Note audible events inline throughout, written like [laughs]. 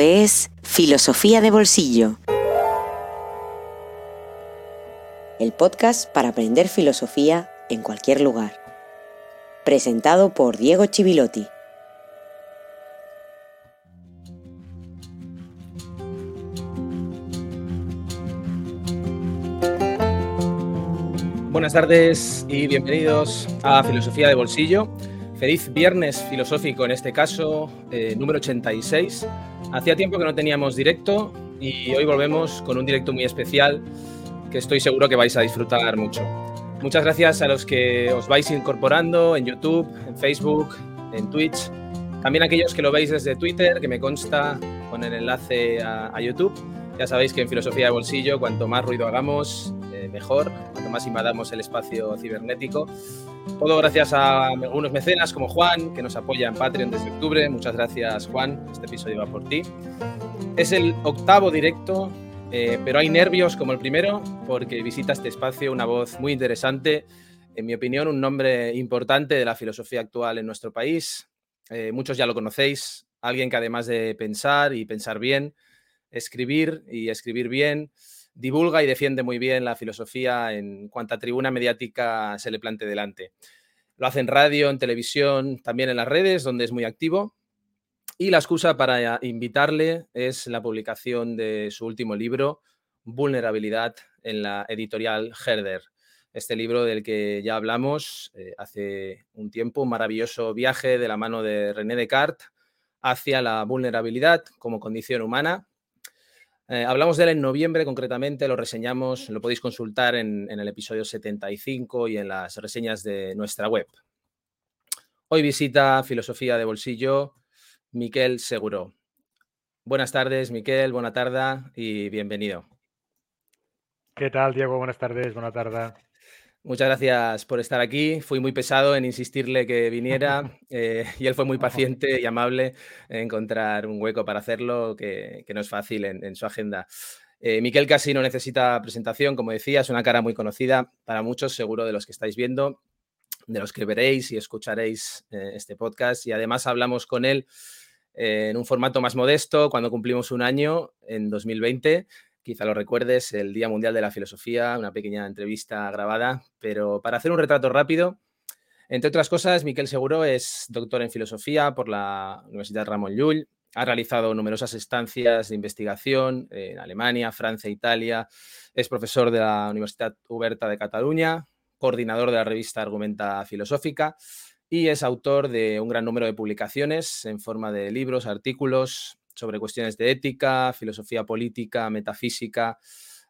Es Filosofía de Bolsillo. El podcast para aprender filosofía en cualquier lugar. Presentado por Diego Chivilotti. Buenas tardes y bienvenidos a Filosofía de Bolsillo. Feliz viernes filosófico en este caso, eh, número 86. Hacía tiempo que no teníamos directo y hoy volvemos con un directo muy especial que estoy seguro que vais a disfrutar mucho. Muchas gracias a los que os vais incorporando en YouTube, en Facebook, en Twitch. También aquellos que lo veis desde Twitter, que me consta con el enlace a, a YouTube. Ya sabéis que en Filosofía de Bolsillo, cuanto más ruido hagamos, eh, mejor, cuanto más invadamos el espacio cibernético. Todo gracias a algunos mecenas como Juan, que nos apoya en Patreon desde octubre. Muchas gracias, Juan. Este episodio va por ti. Es el octavo directo, eh, pero hay nervios como el primero, porque visita este espacio una voz muy interesante. En mi opinión, un nombre importante de la filosofía actual en nuestro país. Eh, muchos ya lo conocéis. Alguien que además de pensar y pensar bien, escribir y escribir bien, divulga y defiende muy bien la filosofía en cuanta tribuna mediática se le plante delante. Lo hace en radio, en televisión, también en las redes, donde es muy activo. Y la excusa para invitarle es la publicación de su último libro, Vulnerabilidad, en la editorial Herder. Este libro del que ya hablamos eh, hace un tiempo, un maravilloso viaje de la mano de René Descartes hacia la vulnerabilidad como condición humana eh, hablamos de él en noviembre concretamente, lo reseñamos, lo podéis consultar en, el episodio 75 y en las reseñas de nuestra web. Hoy visita Filosofía de Bolsillo Miquel Seguro. Buenas tardes, Miquel, buena tarde y bienvenido. ¿Qué tal, Diego? Buenas tardes, buena tarde. Muchas gracias por estar aquí. Fui muy pesado en insistirle que viniera [laughs] eh, y él fue muy paciente y amable en encontrar un hueco para hacerlo, que, no es fácil en, su agenda. Eh, Miquel casi no necesita presentación, como decía, es una cara muy conocida para muchos, seguro de los que estáis viendo, de los que veréis y escucharéis eh, este podcast. Y además hablamos con él en un formato más modesto cuando cumplimos un año en 2020 quizá lo recuerdes, el Día Mundial de la Filosofía, una pequeña entrevista grabada, pero para hacer un retrato rápido, entre otras cosas, Miquel Seguro es doctor en filosofía por la Universidad Ramón Llull, ha realizado numerosas estancias de investigación en Alemania, Francia, Italia, es profesor de la Universidad Uberta de Cataluña, coordinador de la revista Argumenta Filosófica y es autor de un gran número de publicaciones en forma de libros, artículos, sobre cuestiones de ética, filosofía política, metafísica,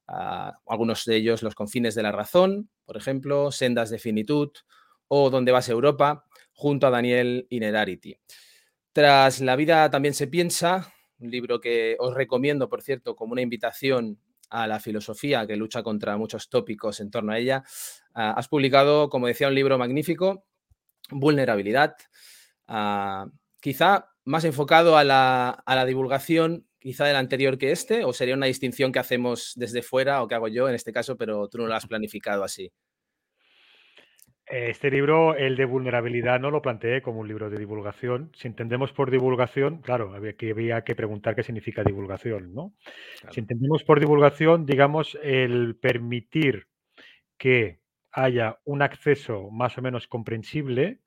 ah, algunos de ellos los confines de la razón, por ejemplo, sendas de finitud o donde vas Europa, junto a Daniel Inerarity. Tras La vida también se piensa, un libro que os recomiendo, por cierto, como una invitación a la filosofía que lucha contra muchos tópicos en torno a ella, ah, has publicado, como decía, un libro magnífico, Vulnerabilidad. Ah, quizá más enfocado a la, divulgación quizá del anterior que este, o sería una distinción que hacemos desde fuera o que hago yo en este caso, pero tú no lo has planificado así? Este libro, el de vulnerabilidad, no lo planteé como un libro de divulgación. Si entendemos por divulgación, claro, había que, había que preguntar qué significa divulgación, ¿no? Si entendemos por divulgación, digamos, el permitir que haya un acceso más o menos comprensible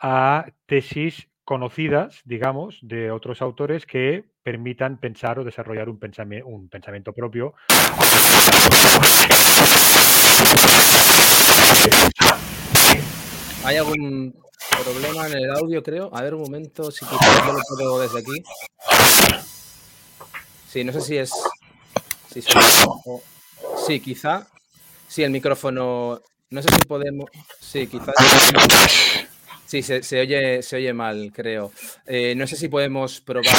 a tesis conocidas, digamos, de otros autores que permitan pensar o desarrollar un, pensamiento propio. ¿Hay algún problema en el audio, creo? A ver, un momento, si quizás lo puedo desde aquí. Sí, no sé si es... sí, quizá. Sí, el micrófono... No sé si podemos... Sí, quizás... Sí, se, oye, se oye mal, creo. Eh, no sé si podemos probar.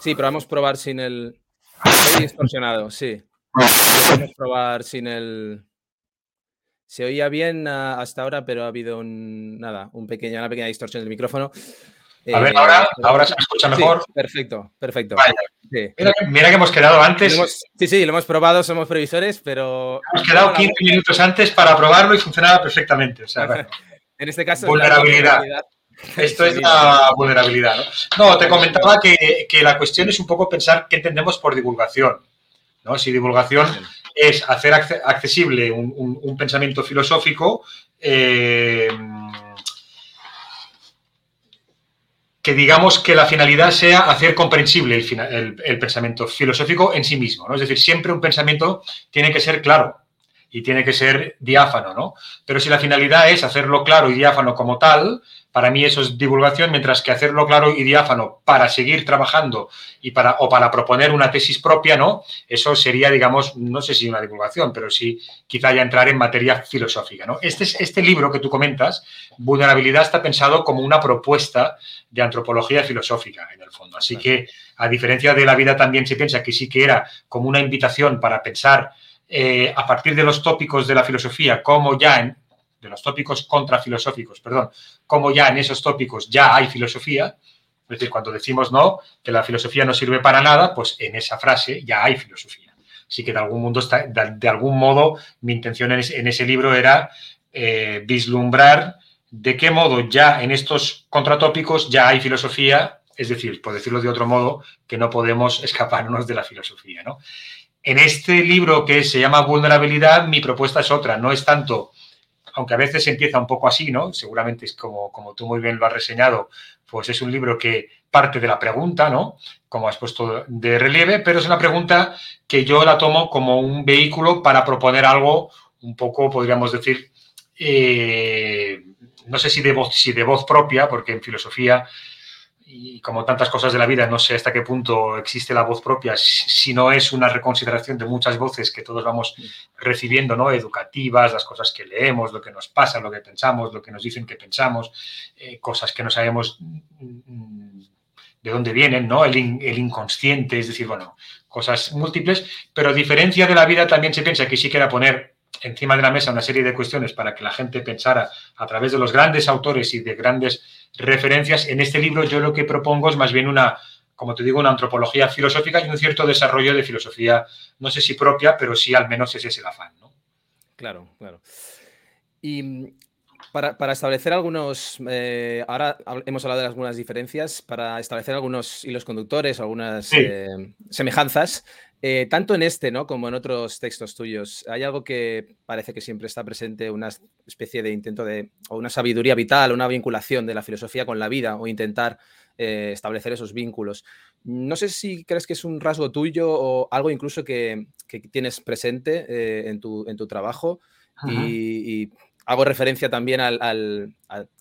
Sí, probamos probar sin el. Estoy distorsionado, sí. Podemos probar sin el. Se oía bien hasta ahora, pero ha habido un, nada, un pequeño, una pequeña distorsión del micrófono. A ver, ahora, eh, ahora se me escucha mejor. perfecto, perfecto. Mira, que hemos quedado antes. sí, sí, lo hemos probado, somos previsores, pero. Hemos quedado 15 minutos antes para probarlo y funcionaba perfectamente. O sea, [laughs] En este caso, vulnerabilidad. Esto es la vulnerabilidad, ¿no? No, te comentaba que, la cuestión es un poco pensar qué entendemos por divulgación, ¿no? Si divulgación es hacer accesible un, pensamiento filosófico, eh, que digamos que la finalidad sea hacer comprensible el, pensamiento filosófico en sí mismo, ¿no? Es decir, siempre un pensamiento tiene que ser claro y tiene que ser diáfano, ¿no? Pero si la finalidad es hacerlo claro y diáfano como tal, para mí eso es divulgación, mientras que hacerlo claro y diáfano para seguir trabajando y para, o para proponer una tesis propia, ¿no? Eso sería, digamos, no sé si una divulgación, pero sí quizá ya entrar en materia filosófica, ¿no? Este, este libro que tú comentas, Vulnerabilidad, está pensado como una propuesta de antropología filosófica, en el fondo. Así que, a diferencia de la vida, también se piensa que sí que era como una invitación para pensar eh, a partir de los tópicos de la filosofía, como ya en, de los tópicos contrafilosóficos, perdón, como ya en esos tópicos ya hay filosofía, es decir, cuando decimos no, que la filosofía no sirve para nada, pues en esa frase ya hay filosofía. Así que de algún, está, de, algún modo mi intención en ese, libro era eh, vislumbrar de qué modo ya en estos contratópicos ya hay filosofía, es decir, por decirlo de otro modo, que no podemos [laughs] escaparnos de la filosofía. ¿no? En este libro que se llama Vulnerabilidad, mi propuesta es otra, no es tanto aunque a veces empieza un poco así, ¿no? Seguramente es como, como tú muy bien lo has reseñado, pues es un libro que parte de la pregunta, ¿no? Como has puesto de relieve, pero es una pregunta que yo la tomo como un vehículo para proponer algo un poco, podríamos decir, eh, no sé si de, voz, si de voz propia, porque en filosofía y como tantas cosas de la vida, no sé hasta qué punto existe la voz propia, si no es una reconsideración de muchas voces que todos vamos recibiendo, ¿no? Educativas, las cosas que leemos, lo que nos pasa, lo que pensamos, lo que nos dicen que pensamos, eh, cosas que no sabemos mm, de dónde vienen, ¿no? El, el, inconsciente, es decir, bueno, cosas múltiples, pero a diferencia de la vida también se piensa que sí que era poner encima de la mesa una serie de cuestiones para que la gente pensara a través de los grandes autores y de grandes referencias. En este libro yo lo que propongo es más bien una, como te digo, una antropología filosófica y un cierto desarrollo de filosofía, no sé si propia, pero sí al menos ese es el afán. ¿no? Claro, claro. Y para, establecer algunos, eh, ahora hemos hablado de algunas diferencias, para establecer algunos hilos conductores, algunas eh, semejanzas, eh, tanto en este ¿no? como en otros textos tuyos, hay algo que parece que siempre está presente, una especie de intento de, o una sabiduría vital, una vinculación de la filosofía con la vida, o intentar eh, establecer esos vínculos. No sé si crees que es un rasgo tuyo o algo incluso que, tienes presente eh, en, tu, en, tu, trabajo y, hago referencia también al,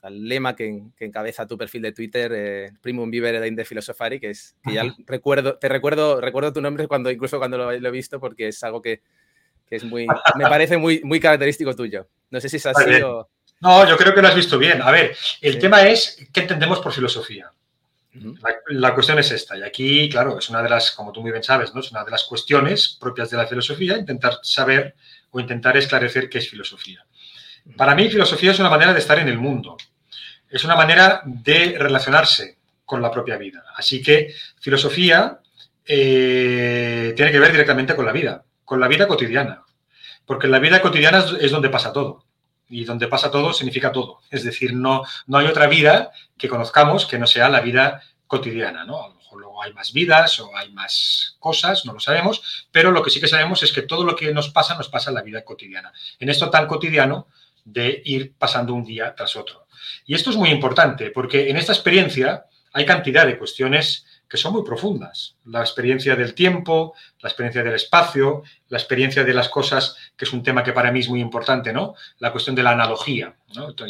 lema que, encabeza tu perfil de Twitter, eh, Primum Vivere de Filosofari, que es que ya recuerdo, te recuerdo, recuerdo tu nombre cuando incluso cuando lo, he visto, porque es algo que, es muy, me parece muy, muy característico tuyo. No sé si es así o... No, yo creo que lo has visto bien. A ver, el tema es qué entendemos por filosofía. la, cuestión es esta, y aquí, claro, es una de las, como tú muy bien sabes, ¿no? es una de las cuestiones propias de la filosofía, intentar saber o intentar esclarecer qué es filosofía. Para mí, filosofía es una manera de estar en el mundo. Es una manera de relacionarse con la propia vida. Así que filosofía eh, tiene que ver directamente con la vida, con la vida cotidiana. Porque la vida cotidiana es donde pasa todo. Y donde pasa todo significa todo. Es decir, no, no hay otra vida que conozcamos que no sea la vida cotidiana. ¿no? A lo mejor luego hay más vidas o hay más cosas, no lo sabemos, pero lo que sí que sabemos es que todo lo que nos pasa nos pasa en la vida cotidiana. En esto tan cotidiano de ir pasando un día tras otro. Y esto es muy importante porque en esta experiencia hay cantidad de cuestiones que son muy profundas. La experiencia del tiempo, la experiencia del espacio, la experiencia de las cosas, que es un tema que para mí es muy importante, ¿no? La cuestión de la analogía.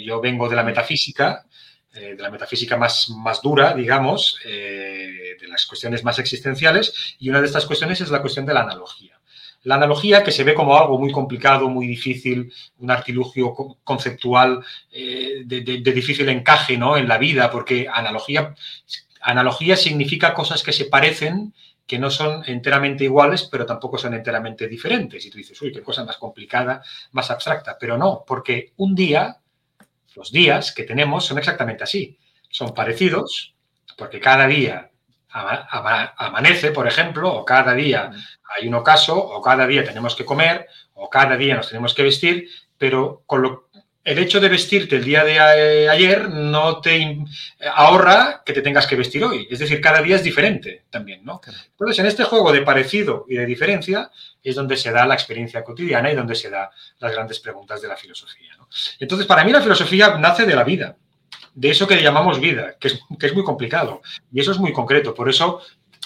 Yo vengo de la metafísica, eh, de la metafísica más, más dura, digamos, eh, de las cuestiones más existenciales, y una de estas cuestiones es la cuestión de la analogía. La analogía, que se ve como algo muy complicado, muy difícil, un artilugio conceptual eh, de, difícil encaje ¿no? en la vida, porque analogía, analogía significa cosas que se parecen, que no son enteramente iguales, pero tampoco son enteramente diferentes. Y tú dices, uy, qué cosa más complicada, más abstracta. Pero no, porque un día, los días que tenemos son exactamente así. Son parecidos, porque cada día amanece, por ejemplo, o cada día hay un ocaso, o cada día tenemos que comer, o cada día nos tenemos que vestir, pero con lo, el hecho de vestirte el día de eh, ayer no te ahorra que te tengas que vestir hoy. Es decir, cada día es diferente también, ¿no? Entonces, en este juego de parecido y de diferencia es donde se da la experiencia cotidiana y donde se da las grandes preguntas de la filosofía. Entonces, para mí la filosofía nace de la vida, de eso que llamamos vida, que es, que es muy complicado. Y eso es muy concreto. Por eso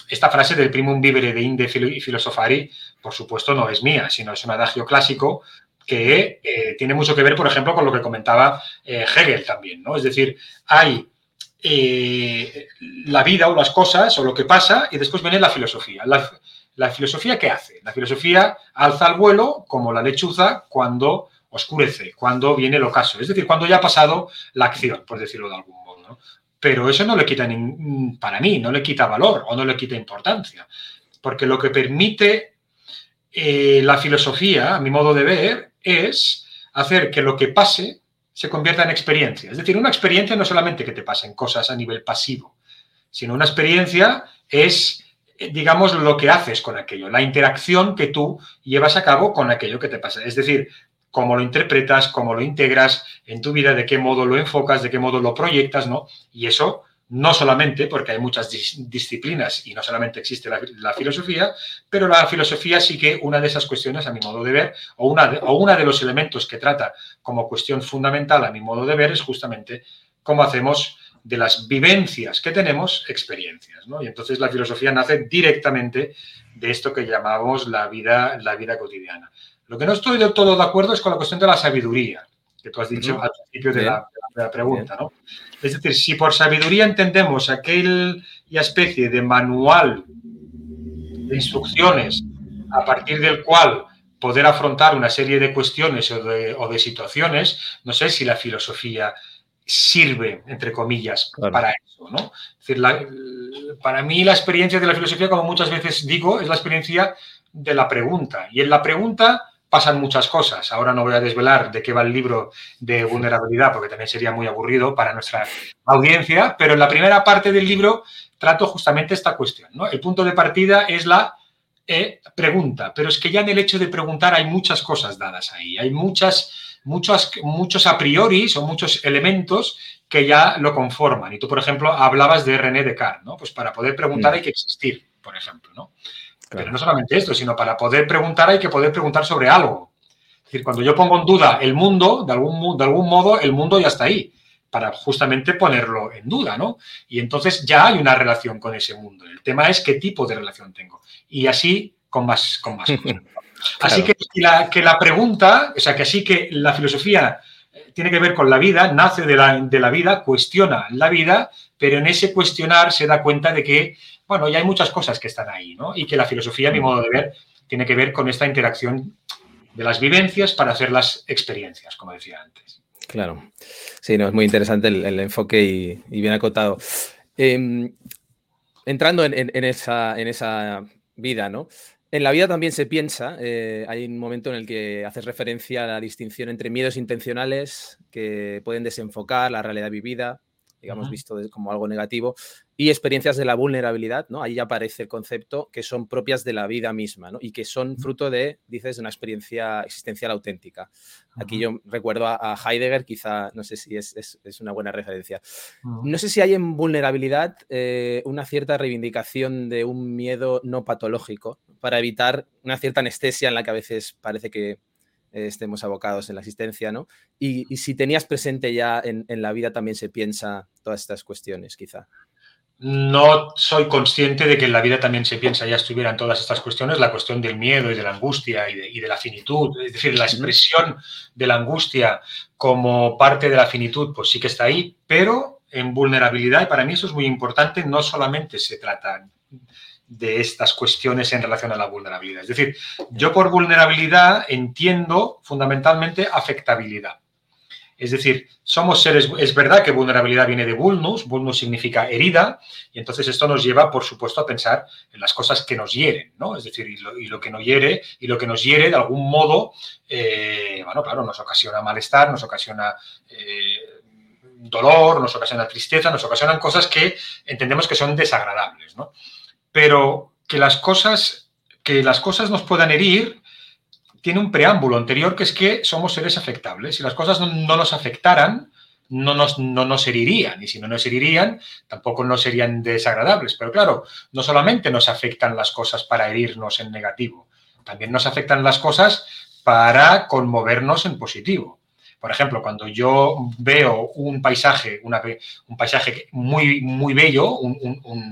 esta frase del primum vivere de inde filosofari, por supuesto, no es mía, sino es un adagio clásico que eh, tiene mucho que ver, por ejemplo, con lo que comentaba eh, Hegel también, ¿no? Es decir, hay eh, la vida o las cosas o lo que pasa y después viene la filosofía. La, la, filosofía, ¿qué hace? La filosofía alza al vuelo como la lechuza cuando oscurece, cuando viene el ocaso, es decir, cuando ya ha pasado la acción, por decirlo de algún modo. Pero eso no le quita, para mí, no le quita valor o no le quita importancia, porque lo que permite la filosofía, a mi modo de ver, es hacer que lo que pase se convierta en experiencia. Es decir, una experiencia no solamente que te pasen cosas a nivel pasivo, sino una experiencia es, digamos, lo que haces con aquello, la interacción que tú llevas a cabo con aquello que te pasa. Es decir, cómo lo interpretas, cómo lo integras en tu vida, de qué modo lo enfocas, de qué modo lo proyectas, ¿no? Y eso no solamente porque hay muchas disciplinas y no solamente existe la, filosofía, pero la filosofía sí que una de esas cuestiones, a mi modo de ver, o una de, o una de los elementos que trata como cuestión fundamental, a mi modo de ver, es justamente cómo hacemos de las vivencias que tenemos experiencias. ¿no? Y entonces la filosofía nace directamente de esto que llamamos la vida, la vida cotidiana. Lo que no estoy del todo de acuerdo es con la cuestión de la sabiduría que tú has dicho al principio de la, pregunta. ¿no? Es decir, si por sabiduría entendemos aquella especie de manual de instrucciones a partir del cual poder afrontar una serie de cuestiones o de, situaciones, no sé si la filosofía sirve, entre comillas, para eso. ¿no? Es decir, para mí la experiencia de la filosofía, como muchas veces digo, es la experiencia de la pregunta. Y en la pregunta pasan muchas cosas. Ahora no voy a desvelar de qué va el libro de vulnerabilidad, porque también sería muy aburrido para nuestra audiencia, pero en la primera parte del libro trato justamente esta cuestión. ¿no? El punto de partida es la eh, pregunta, pero es que ya en el hecho de preguntar hay muchas cosas dadas ahí, hay muchas, muchos, muchos a priori o muchos elementos que ya lo conforman. Y tú, por ejemplo, hablabas de René Descartes, ¿no? Pues para poder preguntar mm. hay que existir, por ejemplo, ¿no? Pero no solamente esto, sino para poder preguntar hay que poder preguntar sobre algo. Es decir, cuando yo pongo en duda el mundo, de algún, de algún modo el mundo ya está ahí, para justamente ponerlo en duda, ¿no? Y entonces ya hay una relación con ese mundo. El tema es qué tipo de relación tengo. Y así con más, con más [laughs] Así que la, que la pregunta, o sea, que así que la filosofía eh, tiene que ver con la vida, nace de la, de la vida, cuestiona la vida, pero en ese cuestionar se da cuenta de que bueno, ya hay muchas cosas que están ahí, ¿no? Y que la filosofía, a mi modo de ver, tiene que ver con esta interacción de las vivencias para hacer las experiencias, como decía antes. Claro. Sí, no, es muy interesante el, enfoque y, bien acotado. Em, entrando en, esa, en esa vida, ¿no? En la vida también se piensa, eh, hay un momento en el que haces referencia a la distinción entre miedos intencionales que pueden desenfocar la realidad vivida, digamos, visto como algo negativo, y experiencias de la vulnerabilidad, ¿no? Ahí aparece el concepto que son propias de la vida misma, ¿no? Y que son fruto de, dices, de una experiencia existencial auténtica. Aquí yo recuerdo a, Heidegger, quizá, no sé si es, una buena referencia. No sé si hay en vulnerabilidad eh, una cierta reivindicación de un miedo no patológico para evitar una cierta anestesia en la que a veces parece que estemos abocados en la existencia, ¿no? Y, si tenías presente ya en, en la vida también se piensa todas estas cuestiones, quizá no soy consciente de que en la vida también se piensa, ya estuvieran todas estas cuestiones, la cuestión del miedo y de la angustia y de, la finitud, es decir, la expresión de la angustia como parte de la finitud, pues sí que está ahí, pero en vulnerabilidad, y para mí eso es muy importante, no solamente se trata de estas cuestiones en relación a la vulnerabilidad. Es decir, yo por vulnerabilidad entiendo fundamentalmente afectabilidad. Es decir, somos seres, es verdad que vulnerabilidad viene de vulnus, vulnus significa herida, y entonces esto nos lleva, por supuesto, a pensar en las cosas que nos hieren, ¿no? Es decir, y lo, que nos hiere, y lo que nos hiere de algún modo, eh, bueno, claro, nos ocasiona malestar, nos ocasiona eh, dolor, nos ocasiona tristeza, nos ocasionan cosas que entendemos que son desagradables, ¿no? Pero que las cosas, que las cosas nos puedan herir tiene un preámbulo anterior que es que somos seres afectables. Si las cosas no, nos afectaran, no nos, no nos herirían. Y si no nos herirían, tampoco nos serían desagradables. Pero claro, no solamente nos afectan las cosas para herirnos en negativo, también nos afectan las cosas para conmovernos en positivo. Por ejemplo, cuando yo veo un paisaje, un paisaje muy, muy bello,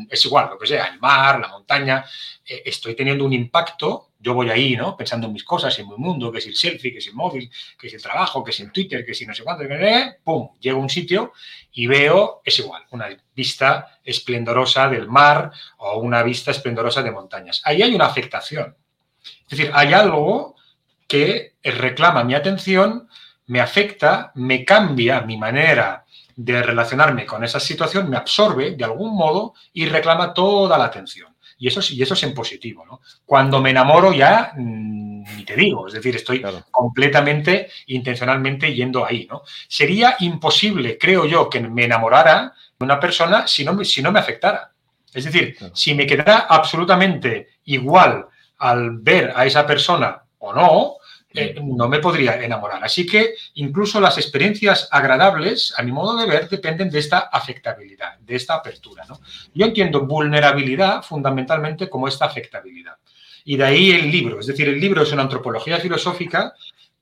es igual, lo que sea, el mar, la montaña, eh, estoy teniendo un impacto, yo voy ahí, ¿no? Pensando en mis cosas, en mi mundo, que es el selfie, que es el móvil, que es el trabajo, que es el Twitter, que es no sé cuánto, que, ¡pum! Llego a un sitio y veo, es igual, una vista esplendorosa del mar o una vista esplendorosa de montañas. Ahí hay una afectación. Es decir, hay algo que reclama mi atención me afecta, me cambia mi manera de relacionarme con esa situación, me absorbe de algún modo y reclama toda la atención. Y eso, y eso es en positivo. ¿no? Cuando me enamoro ya, mm, ni te digo, es decir, estoy completamente, intencionalmente yendo ahí. ¿no? Sería imposible, creo yo, que me enamorara de una persona si no, si no me afectara. Es decir, si me quedara absolutamente igual al ver a esa persona o no, eh, no me podría enamorar. Así que incluso las experiencias agradables, a mi modo de ver, dependen de esta afectabilidad, de esta apertura. Yo entiendo vulnerabilidad fundamentalmente como esta afectabilidad. Y de ahí el libro. Es decir, el libro es una antropología filosófica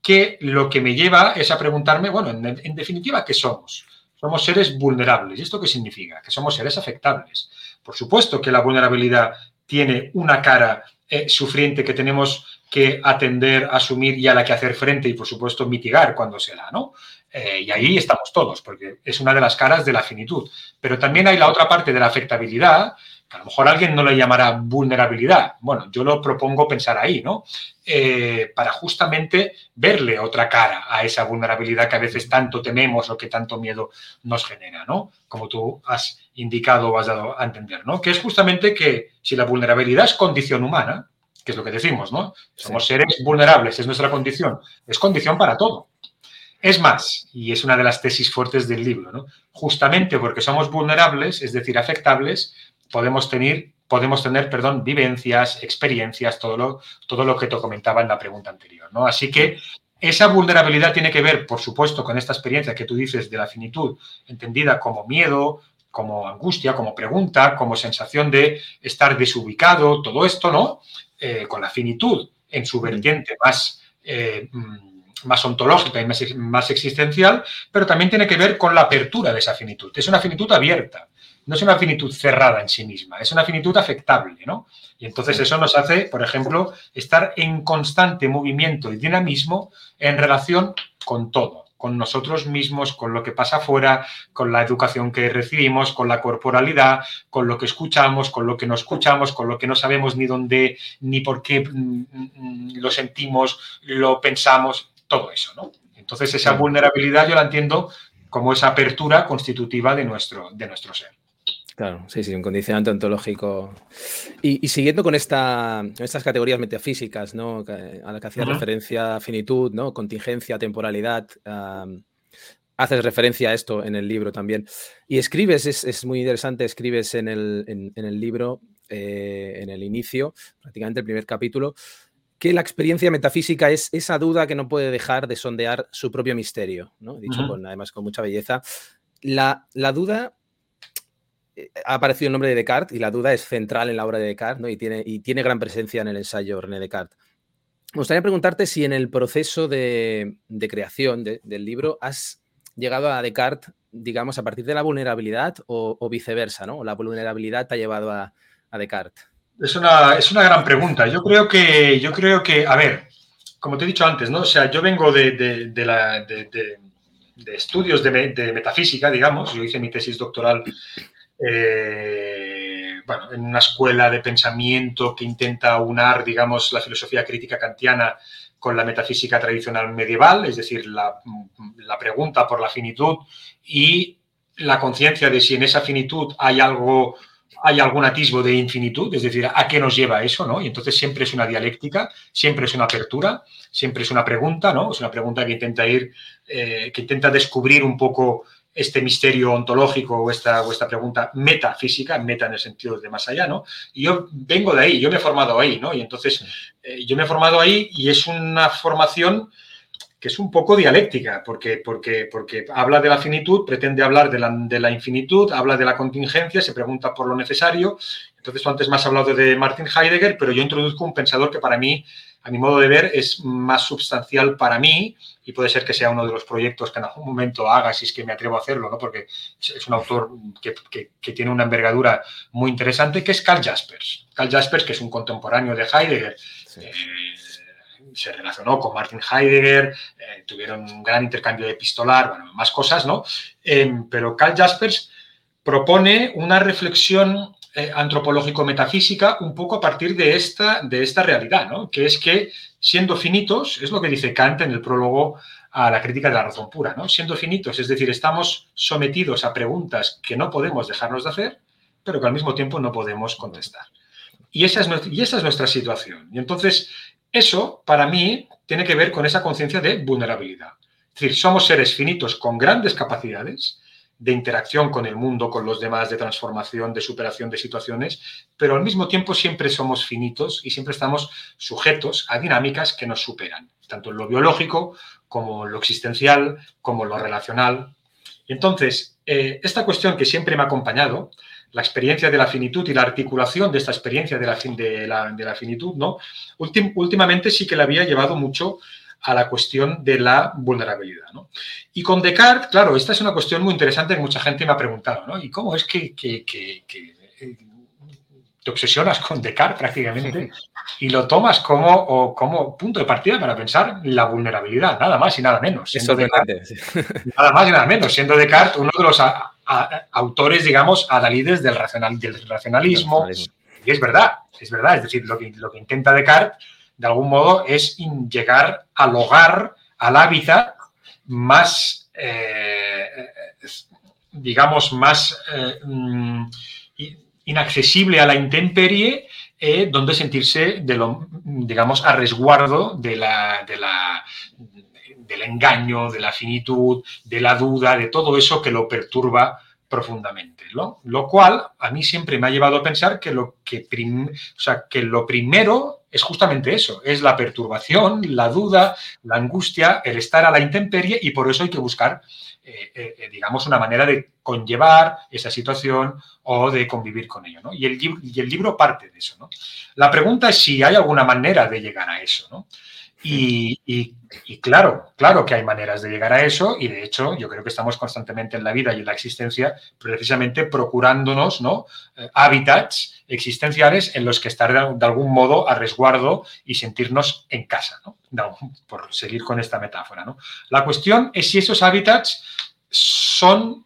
que lo que me lleva es a preguntarme, bueno, en, definitiva, ¿qué somos? Somos seres vulnerables. ¿Y esto qué significa? Que somos seres afectables. Por supuesto que la vulnerabilidad tiene una cara eh, sufriente que tenemos que atender, asumir y a la que hacer frente y, por supuesto, mitigar cuando se da, ¿no? Eh, y ahí estamos todos, porque es una de las caras de la finitud. Pero también hay la otra parte de la afectabilidad, que a lo mejor alguien no le llamará vulnerabilidad. Bueno, yo lo propongo pensar ahí, ¿no? Eh, para justamente verle otra cara a esa vulnerabilidad que a veces tanto tememos o que tanto miedo nos genera, ¿no? Como tú has indicado o has dado a entender, ¿no? Que es justamente que si la vulnerabilidad es condición humana, que es lo que decimos, ¿no? Somos seres vulnerables, es nuestra condición. Es condición para todo. Es más, y es una de las tesis fuertes del libro, ¿no? Justamente porque somos vulnerables, es decir, afectables, podemos tener, podemos tener perdón, vivencias, experiencias, todo lo, todo lo que te comentaba en la pregunta anterior, ¿no? Así que esa vulnerabilidad tiene que ver, por supuesto, con esta experiencia que tú dices de la finitud, entendida como miedo, como angustia, como pregunta, como sensación de estar desubicado, todo esto, ¿no? Eh, con la finitud en su vertiente más, eh, mm, más ontológica y más, existencial, pero también tiene que ver con la apertura de esa finitud. Es una finitud abierta, no es una finitud cerrada en sí misma, es una finitud afectable, ¿no? Y entonces eso nos hace, por ejemplo, estar en constante movimiento y dinamismo en relación con todo con nosotros mismos, con lo que pasa afuera, con la educación que recibimos, con la corporalidad, con lo que escuchamos, con lo que no escuchamos, con lo que no sabemos ni dónde ni por qué mm, mm, lo sentimos, lo pensamos, todo eso, ¿no? Entonces esa vulnerabilidad yo la entiendo como esa apertura constitutiva de nuestro, de nuestro ser. Claro, sí, sí, un condicionante ontológico. Y, siguiendo con esta, estas categorías metafísicas, ¿no? A la que hacía referencia finitud, ¿no? Contingencia, temporalidad. haces referencia a esto en el libro también. Y escribes, es, muy interesante, escribes en el, en, el libro, eh, en el inicio, prácticamente el primer capítulo, que la experiencia metafísica es esa duda que no puede dejar de sondear su propio misterio, ¿no? Dicho con, además con mucha belleza. La, la duda ha aparecido el nombre de Descartes y la duda es central en la obra de Descartes ¿no? y, tiene, y tiene gran presencia en el ensayo René Descartes. Me gustaría preguntarte si en el proceso de, creación del libro has llegado a Descartes, digamos, a partir de la vulnerabilidad o, viceversa, ¿no? La vulnerabilidad te ha llevado a, Descartes. Es una, es una, gran pregunta. Yo creo que, yo creo que, a ver, como te he dicho antes, ¿no? O sea, yo vengo de, de, de estudios de, metafísica, digamos. Yo hice mi tesis doctoral eh, bueno, en una escuela de pensamiento que intenta unar, digamos, la filosofía crítica kantiana con la metafísica tradicional medieval, es decir, la, pregunta por la finitud y la conciencia de si en esa finitud hay algo, hay algún atisbo de infinitud, es decir, a qué nos lleva eso, ¿no? Y entonces siempre es una dialéctica, siempre es una apertura, siempre es una pregunta, ¿no? Es una pregunta que intenta ir, eh, que intenta descubrir un poco este misterio ontológico o esta, o esta pregunta metafísica, meta en el sentido de más allá, ¿no? Y yo vengo de ahí, yo me he formado ahí, ¿no? Y entonces eh, yo me he formado ahí y es una formación que es un poco dialéctica, porque, porque, porque habla de la finitud, pretende hablar de la, de la, infinitud, habla de la contingencia, se pregunta por lo necesario. Entonces, tú antes me has hablado de Martin Heidegger, pero yo introduzco un pensador que para mí, a mi modo de ver, es más sustancial para mí y puede ser que sea uno de los proyectos que en algún momento haga, si es que me atrevo a hacerlo, ¿no? porque es un autor que, que, que tiene una envergadura muy interesante, que es Karl Jaspers. Karl Jaspers, que es un contemporáneo de Heidegger. Sí. Eh, se relacionó con Martin Heidegger, eh, tuvieron un gran intercambio epistolar, bueno, más cosas, ¿no? Eh, pero Karl Jaspers propone una reflexión eh, antropológico-metafísica un poco a partir de esta, de esta realidad, ¿no? Que es que siendo finitos, es lo que dice Kant en el prólogo a la crítica de la razón pura, ¿no? Siendo finitos, es decir, estamos sometidos a preguntas que no podemos dejarnos de hacer, pero que al mismo tiempo no podemos contestar. Y esa es, y esa es nuestra situación. Y entonces, eso, para mí, tiene que ver con esa conciencia de vulnerabilidad. Es decir, somos seres finitos con grandes capacidades de interacción con el mundo, con los demás, de transformación, de superación de situaciones, pero al mismo tiempo siempre somos finitos y siempre estamos sujetos a dinámicas que nos superan, tanto en lo biológico como en lo existencial, como en lo relacional. Entonces, eh, esta cuestión que siempre me ha acompañado, la experiencia de la finitud y la articulación de esta experiencia de la, de la, de la finitud, ¿no? últimamente sí que la había llevado mucho a la cuestión de la vulnerabilidad. ¿no? Y con Descartes, claro, esta es una cuestión muy interesante que mucha gente me ha preguntado, ¿no? ¿Y cómo es que, que, que, que eh, te obsesionas con Descartes prácticamente y lo tomas como, o como punto de partida para pensar la vulnerabilidad, nada más y nada menos. Eso Descartes, [laughs] Nada más y nada menos, siendo Descartes uno de los a, a, autores, digamos, adalides del, racional, del racionalismo. Y es verdad, es verdad. Es decir, lo que, lo que intenta Descartes, de algún modo, es llegar al hogar, al hábitat más, eh, digamos, más eh, inaccesible a la intemperie, eh, donde sentirse, de lo, digamos, a resguardo de la, de la, del engaño, de la finitud, de la duda, de todo eso que lo perturba profundamente. ¿no? Lo cual a mí siempre me ha llevado a pensar que lo, que o sea, que lo primero es justamente eso, es la perturbación, la duda, la angustia, el estar a la intemperie y por eso hay que buscar, eh, eh, digamos, una manera de conllevar esa situación o de convivir con ello. ¿no? Y, el, y el libro parte de eso. ¿no? La pregunta es si hay alguna manera de llegar a eso. ¿no? Y, y, y, claro, claro que hay maneras de llegar a eso y de hecho yo creo que estamos constantemente en la vida y en la existencia precisamente procurándonos ¿no? Eh, hábitats existenciales en los que estar de, algún modo a resguardo y sentirnos en casa, por seguir con esta metáfora. La cuestión es si esos hábitats son,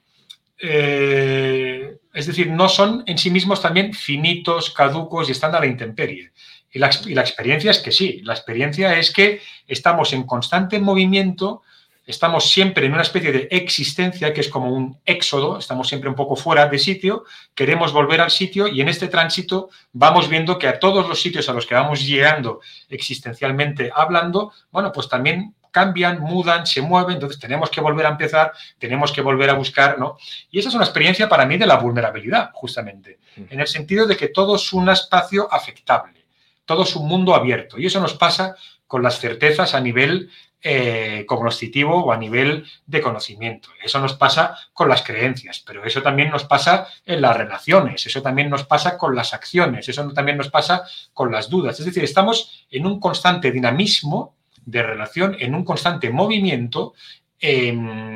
eh, es decir, no son en sí mismos también finitos, caducos y están a la intemperie. Y la, experiencia es que sí, la experiencia es que estamos en constante movimiento, estamos siempre en una especie de existencia que es como un éxodo, estamos siempre un poco fuera de sitio, queremos volver al sitio y en este tránsito vamos viendo que a todos los sitios a los que vamos llegando existencialmente hablando, bueno, pues también cambian, mudan, se mueven, entonces tenemos que volver a empezar, tenemos que volver a buscar, ¿no? Y esa es una experiencia para mí de la vulnerabilidad, justamente, en el sentido de que todo es un espacio afectable todo es un mundo abierto. Y eso nos pasa con las certezas a nivel eh, o a nivel de conocimiento. Eso nos pasa con las creencias, pero eso también nos pasa en las relaciones, eso también nos pasa con las acciones, eso también nos pasa con las dudas. Es decir, estamos en un constante dinamismo de relación, en un constante movimiento, eh,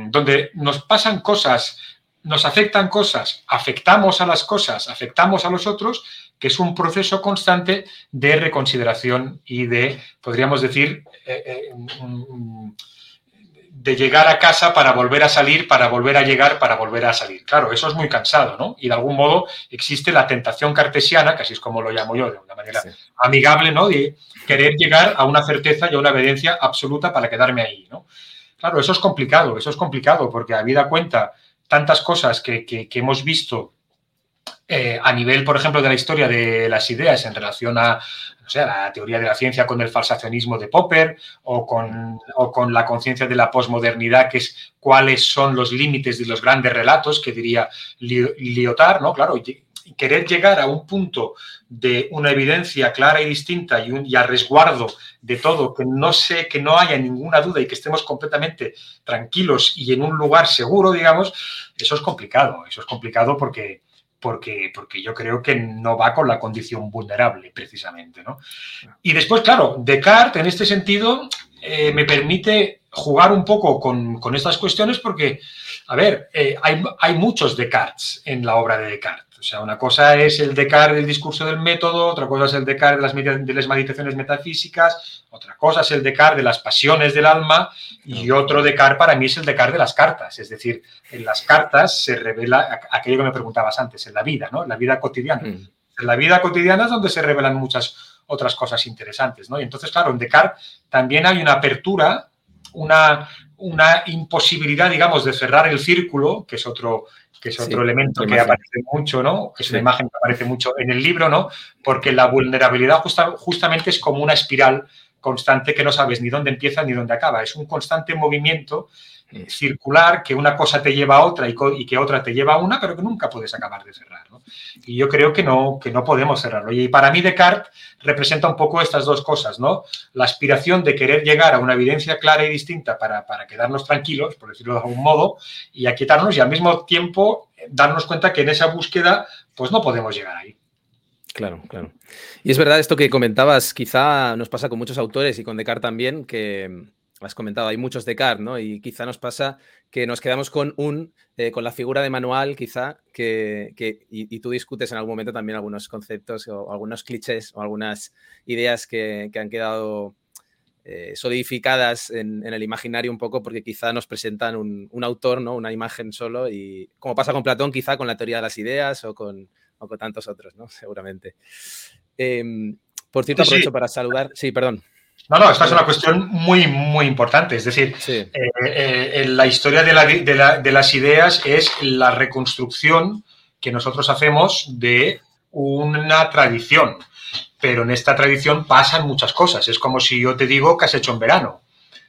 donde nos pasan cosas, nos afectan cosas, afectamos a las cosas, afectamos a los otros, que es un proceso constante de reconsideración y de, podríamos decir, eh, eh, de llegar a casa para volver a salir, para volver a llegar, para volver a salir. Claro, eso es muy cansado, ¿no? Y de algún modo existe la tentación cartesiana, que así es como lo llamo yo, de una manera sí. amigable, ¿no? De querer llegar a una certeza y a una evidencia absoluta para quedarme ahí, ¿no? Claro, eso es complicado, eso es complicado, porque a vida cuenta tantas cosas que, que, que hemos visto eh, a nivel, por ejemplo, de la historia de las ideas en relación a, la teoría de la ciencia con el falsacionismo de Popper o con, con la conciencia de la posmodernidad, que es cuáles son los límites de los grandes relatos, que diría Lyotard, ¿no? Claro, querer llegar a un punto de una evidencia clara y distinta y, y a resguardo de todo, que no sé, que no haya ninguna duda y que estemos completamente tranquilos y en un lugar seguro, digamos, eso es complicado. Eso es complicado porque, porque, porque yo creo que no va con la condición vulnerable, precisamente. ¿no? Y después, claro, Descartes, en este sentido, eh, me permite jugar un poco con, con estas cuestiones porque, a ver, eh, hay, hay muchos Descartes en la obra de Descartes. O sea, una cosa es el Descartes del discurso del método, otra cosa es el Descartes de las, de las meditaciones metafísicas, otra cosa es el Descartes de las pasiones del alma y otro Descartes para mí es el Descartes de las cartas. Es decir, en las cartas se revela aquello que me preguntabas antes, en la vida, ¿no? En la vida cotidiana. Mm. En la vida cotidiana es donde se revelan muchas otras cosas interesantes, ¿no? Y entonces, claro, en Descartes también hay una apertura, una, una imposibilidad, digamos, de cerrar el círculo, que es otro, que es otro elemento que aparece mucho, ¿no? Es una imagen que aparece mucho en el libro, ¿no? Porque la vulnerabilidad justamente es como una espiral constante que no sabes ni dónde empieza ni dónde acaba. Es un constante movimiento eh, circular que una cosa te lleva a otra y, que otra te lleva a una, pero que nunca puedes acabar de cerrar. Y yo creo que no, que no podemos cerrarlo. Y para mí Descartes representa un poco estas dos cosas, ¿no? La aspiración de querer llegar a una evidencia clara y distinta para, para quedarnos tranquilos, por decirlo de algún modo, y aquietarnos y al mismo tiempo darnos cuenta que en esa búsqueda pues no podemos llegar ahí. Claro, claro. Y es verdad esto que comentabas, quizá nos pasa con muchos autores y con Descartes también, que has comentado, hay muchos Descartes, ¿no? Y quizá nos pasa que nos quedamos con un, eh, con la figura de manual, quizá, que, y, tú discutes en algún momento también algunos conceptos o algunos clichés o algunas ideas que, han quedado eh, solidificadas en, el imaginario un poco porque quizá nos presentan un, autor, ¿no? Una imagen solo y como pasa con Platón, quizá con la teoría de las ideas o con, o con tantos otros, ¿no? [laughs] Seguramente. Em, por cierto, aprovecho para saludar. Sí, perdón. No, no, esta es una cuestión muy, muy importante. Es decir, eh, eh, la historia de, las ideas es la reconstrucción que nosotros hacemos de una tradición. Pero en esta tradición pasan muchas cosas. Es como si yo te digo que has hecho en verano.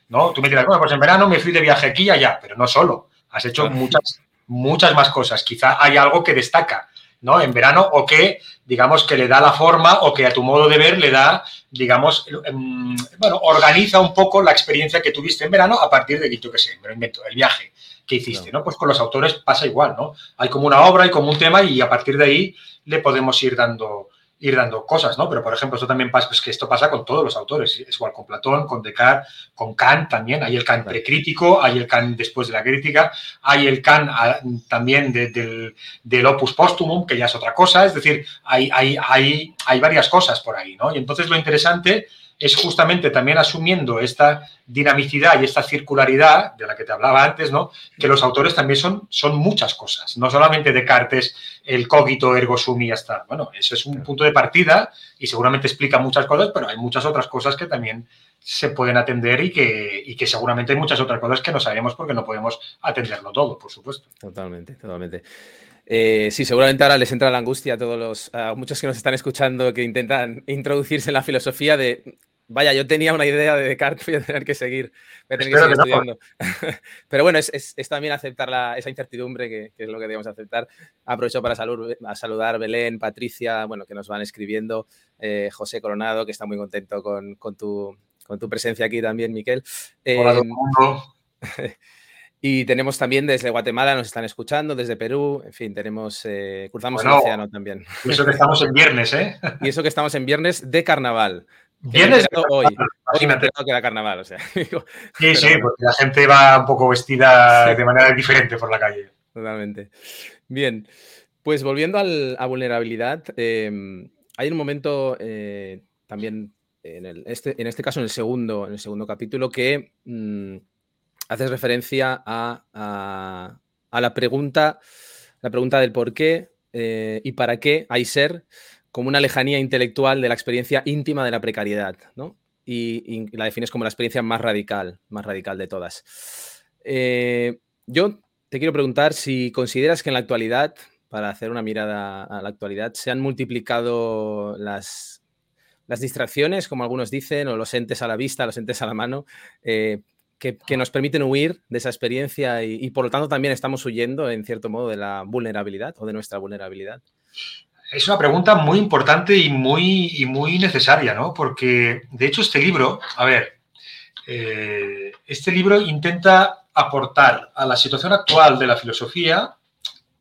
¿no? Tú me dirás, bueno, pues en verano me fui de viaje aquí y allá, pero no solo. Has hecho muchas, muchas más cosas. Quizá hay algo que destaca. ¿No? En verano o que, digamos, que le da la forma o que a tu modo de ver le da, digamos, em, bueno, organiza un poco la experiencia que tuviste en verano a partir de, yo qué sé, me lo invento, el viaje que hiciste, ¿no? Pues con los autores pasa igual, ¿no? Hay como una obra y como un tema y a partir de ahí le podemos ir dando, ir dando cosas, ¿no? Pero, por ejemplo, esto también pasa, pues que esto pasa con todos los autores, es igual con Platón, con Descartes, con Kant también, hay el Kant precrítico, hay el Kant después de la crítica, hay el Kant ah, también del, del, opus póstumum, que ya es otra cosa, es decir, hay, hay, hay, hay varias cosas por ahí, ¿no? Y entonces lo interesante es justamente también asumiendo esta dinamicidad y esta circularidad de la que te hablaba antes, ¿no? Que los autores también son, son muchas cosas, no solamente Descartes, el cogito ergo sum y ya está. Bueno, eso es un punto de partida y seguramente explica muchas cosas, pero hay muchas otras cosas que también se pueden atender y que, y que seguramente hay muchas otras cosas que no sabemos porque no podemos atenderlo todo, por supuesto. Totalmente, totalmente. Eh, sí, seguramente ahora les entra la angustia a todos los, a muchos que nos están escuchando que intentan introducirse en la filosofía de Vaya, yo tenía una idea de Descartes, voy a tener que seguir, voy a tener que seguir estudiando. [laughs] Pero bueno, es, también aceptar esa incertidumbre que, es lo que debemos aceptar. Aprovecho para a saludar Belén, Patricia, bueno, que nos van escribiendo, eh, José Coronado, que está muy contento con, tu, presencia aquí también, Miquel. Hola, eh, [laughs] Y tenemos también desde Guatemala, nos están escuchando, desde Perú, en fin, tenemos, eh, cruzamos el océano también. Y eso que estamos en viernes, ¿eh? [laughs] Y eso que estamos en viernes de carnaval. Vienes hoy. Imagínate. Hoy que era carnaval, o sea. [laughs] sí, sí, porque la gente va un poco vestida de manera diferente por la calle. Totalmente. Bien, pues volviendo a vulnerabilidad, em, hay un momento eh, también en, este, en este caso en el segundo, en el segundo capítulo que mm, haces referencia a, la pregunta, la pregunta del por qué eh, y para qué hay ser como una lejanía intelectual de la experiencia íntima de la precariedad, ¿no? Y, la defines como la experiencia más radical, más radical de todas. Eh, yo te quiero preguntar si consideras que en la actualidad para hacer una mirada a la actualidad. Se han multiplicado las, distracciones, como algunos dicen, o los entes a la vista, los entes a la mano, eh, que, nos permiten huir de esa experiencia y, por lo tanto también estamos huyendo, en cierto modo, de la vulnerabilidad o de nuestra vulnerabilidad. Es una pregunta muy importante y muy, y muy necesaria, ¿no? Porque, de hecho, este libro, a ver, eh, este libro intenta aportar a la situación actual de la filosofía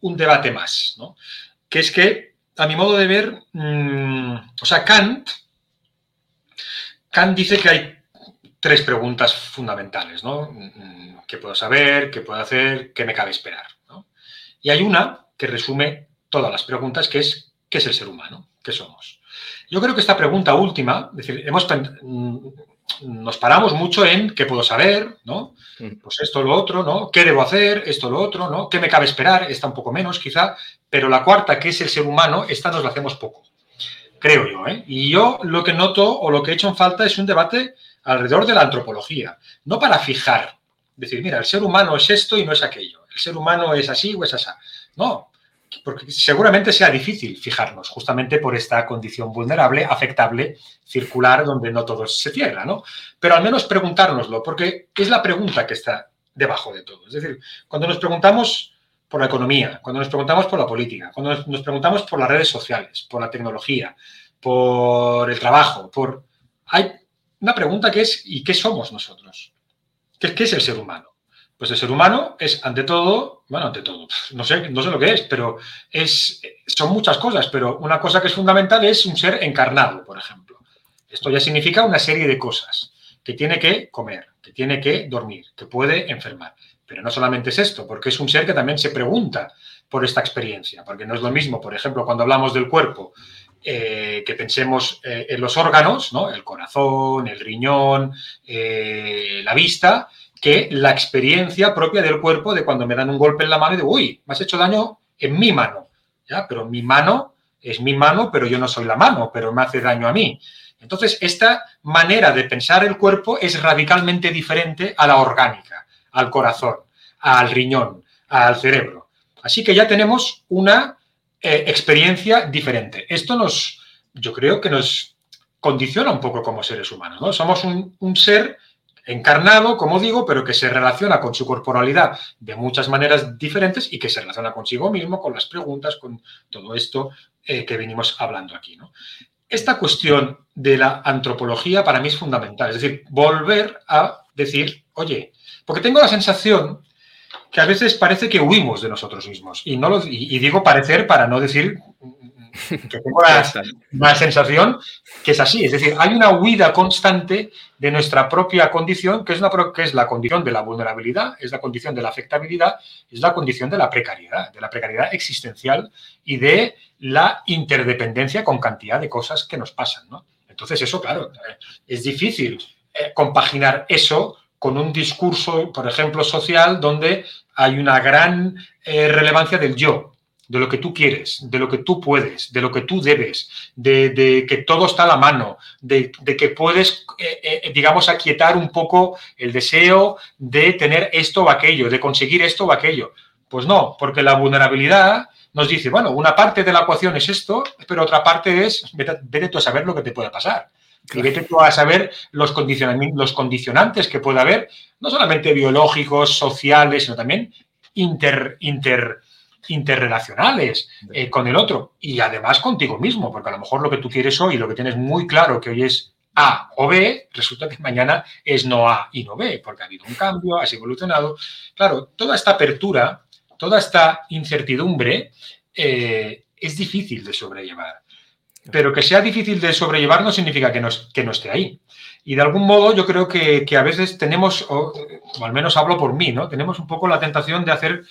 un debate más, ¿no? Que es que, a mi modo de ver, mm, o sea, Kant, Kant dice que hay tres preguntas fundamentales, ¿no? Mm, ¿Qué puedo saber? ¿Qué puedo hacer? ¿Qué me cabe esperar? Y hay una que resume todas las preguntas, que es ¿qué es el ser humano? ¿Qué somos? Yo creo que esta pregunta última, es decir, hemos, mm, nos paramos mucho en qué puedo saber, ¿no? Mm. Pues esto, lo otro, ¿no? ¿Qué debo hacer? Esto, lo otro, ¿no? ¿Qué me cabe esperar? Esta un poco menos, quizá. Pero la cuarta, que es el ser humano, esta nos la hacemos poco. Creo yo, ¿eh? Y yo lo que noto o lo que he hecho en falta es un debate alrededor de la antropología. No para fijar, decir, mira, el ser humano es esto y no es aquello. El ser humano es así o es así. No, porque seguramente sea difícil fijarnos, justamente por esta condición vulnerable, afectable, circular, donde no todo se cierra, ¿no? Pero al menos preguntárnoslo, porque es la pregunta que está debajo de todo. Es decir, cuando nos preguntamos por la economía, cuando nos preguntamos por la política, cuando nos preguntamos por las redes sociales, por la tecnología, por el trabajo, por... Hay una pregunta que es, ¿y qué somos nosotros? ¿Qué, qué es el ser humano? Pues el ser humano es, ante todo, bueno, ante todo, [laughs] no sé, no sé lo que es, pero es, son muchas cosas, pero una cosa que es fundamental es un ser encarnado, por ejemplo. Esto ya significa una serie de cosas, que tiene que comer, que tiene que dormir, que puede enfermar. Pero no solamente es esto, porque es un ser que también se pregunta por esta experiencia, porque no es lo mismo, por ejemplo, cuando hablamos del cuerpo, eh, que pensemos eh, en los órganos, ¿no? el corazón, el riñón, eh, la vista, que la experiencia propia del cuerpo de cuando me dan un golpe en la mano y digo, uy, me has hecho daño en mi mano, ¿ya? Pero mi mano es mi mano, pero yo no soy la mano, pero me hace daño a mí. Entonces, esta manera de pensar el cuerpo es radicalmente diferente a la orgánica, al corazón, al riñón, al cerebro. Así que ya tenemos una eh, experiencia diferente. Esto nos, yo creo que nos condiciona un poco como seres humanos, ¿no? Somos un, un ser encarnado, como digo, pero que se relaciona con su corporalidad de muchas maneras diferentes y que se relaciona consigo mismo, con las preguntas, con todo esto eh, que venimos hablando aquí. ¿no? Esta cuestión de la antropología para mí es fundamental, es decir, volver a decir, oye, porque tengo la sensación que a veces parece que huimos de nosotros mismos. Y, no lo, y digo parecer para no decir que tengo la, sensación que es así. Es decir, hay una huida constante de nuestra propia condición, que es, una, que es la condición de la vulnerabilidad, es la condición de la afectabilidad, es la condición de la precariedad, de la precariedad existencial y de la interdependencia con cantidad de cosas que nos pasan. Entonces, eso, claro, eh, es difícil eh, compaginar eso con un discurso, por ejemplo, social, donde hay una gran eh, relevancia del yo, de lo que tú quieres, de lo que tú puedes, de lo que tú debes, de, que todo está a la mano, de, que puedes, eh, eh, digamos, aquietar un poco el deseo de tener esto o aquello, de conseguir esto o aquello. Pues no, porque la vulnerabilidad nos dice, bueno, una parte de la ecuación es esto, pero otra parte es, vete, tú a saber lo que te puede pasar. Y vete tú a saber los, los condicionantes que puede haber, no solamente biológicos, sociales, sino también inter, inter, interrelacionales eh, con el otro y además contigo mismo, porque a lo mejor lo que tú quieres hoy, lo que tienes muy claro que hoy es A o B, resulta que mañana es no A y no B, porque ha habido un cambio, has evolucionado. Claro, toda esta apertura, toda esta incertidumbre eh, es difícil de sobrellevar. Pero que sea difícil de sobrellevar no significa que no, que no esté ahí. Y de algún modo yo creo que, a veces tenemos, o, al menos hablo por mí, ¿no? Tenemos un poco la tentación de hacer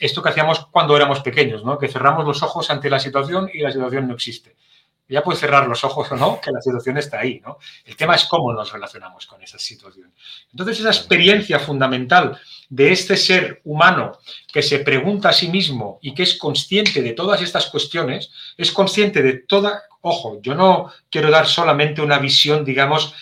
esto que hacíamos cuando éramos pequeños, ¿no? Que cerramos los ojos ante la situación y la situación no existe. Ya puedes cerrar los ojos o no, que la situación está ahí, ¿no? El tema es cómo nos relacionamos con esa situación. Entonces, esa experiencia fundamental de este ser humano que se pregunta a sí mismo y que es consciente de todas estas cuestiones, es consciente de toda, ojo, yo no quiero dar solamente una visión, digamos,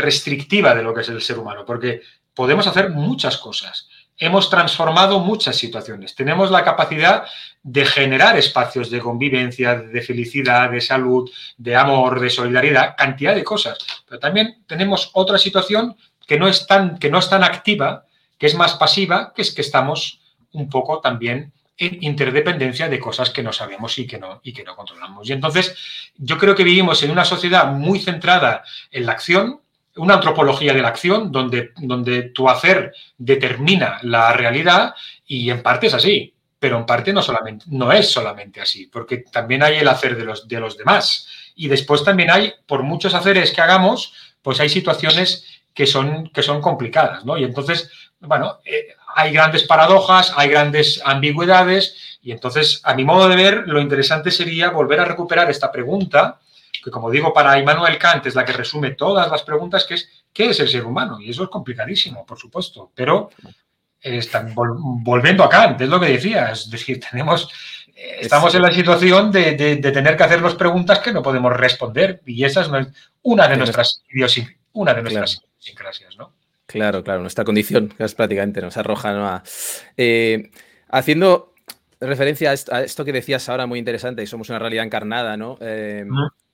restrictiva de lo que es el ser humano, porque podemos hacer muchas cosas. hemos transformado muchas situaciones. Tenemos la capacidad de generar espacios de convivencia, de felicidad, de salud, de amor, de solidaridad, cantidad de cosas. Pero también tenemos otra situación que no es tan, que no es tan activa, que es más pasiva, que es que estamos un poco también interdependencia de cosas que no sabemos y que no, y que no controlamos. Y entonces yo creo que vivimos en una sociedad muy centrada en la acción, una antropología de la acción, donde, donde tu hacer determina la realidad y en parte es así, pero en parte no, solamente, no es solamente así, porque también hay el hacer de los, de los demás. Y después también hay, por muchos haceres que hagamos, pues hay situaciones que son, que son complicadas, ¿no? Y entonces, bueno, eh, hay grandes paradojas, hay grandes ambigüedades, y entonces, a mi modo de ver, lo interesante sería volver a recuperar esta pregunta que como digo, para Immanuel Kant es la que resume todas las preguntas, que es ¿qué es el ser humano? Y eso es complicadísimo, por supuesto, pero están volviendo a Kant, es lo que decía, es decir, [laughs] tenemos, estamos en la situación de, tener que hacernos preguntas que no podemos responder y esa es una de nuestras una de nuestras idiosincrasias, ¿no? Claro, claro, nuestra condición, que [laughs] es prácticamente nos arroja ¿no? Eh, haciendo referencia a esto, que decías ahora muy interesante, y somos una realidad encarnada, ¿no? Eh,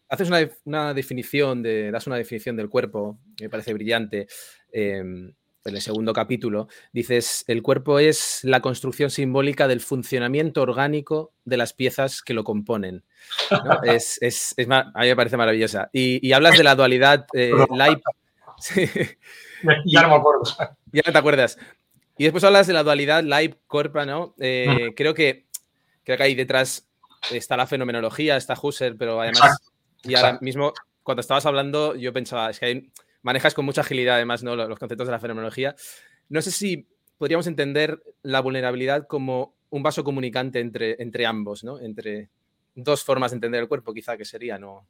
haces una, definición, de, das una definición del cuerpo, que me parece brillante, em, en el segundo capítulo. Dices, el cuerpo es la construcción simbólica del funcionamiento orgánico de las piezas que lo componen. [laughs] es, a mí me parece maravillosa. Y, hablas de la dualidad eh, [laughs] Ya no me acuerdo. [laughs] Ya no te acuerdas. Y después hablas de la dualidad Leib-Corpa, ¿no? Eh, creo que, creo que ahí detrás está la fenomenología, está Husserl, pero además y ahora mismo, cuando estabas hablando, yo pensaba, es que manejas con mucha agilidad además ¿no? los conceptos de la fenomenología. No sé si podríamos entender la vulnerabilidad como un vaso comunicante entre, entre ambos, ¿no? Entre dos formas de entender el cuerpo, quizá que sería, ¿no?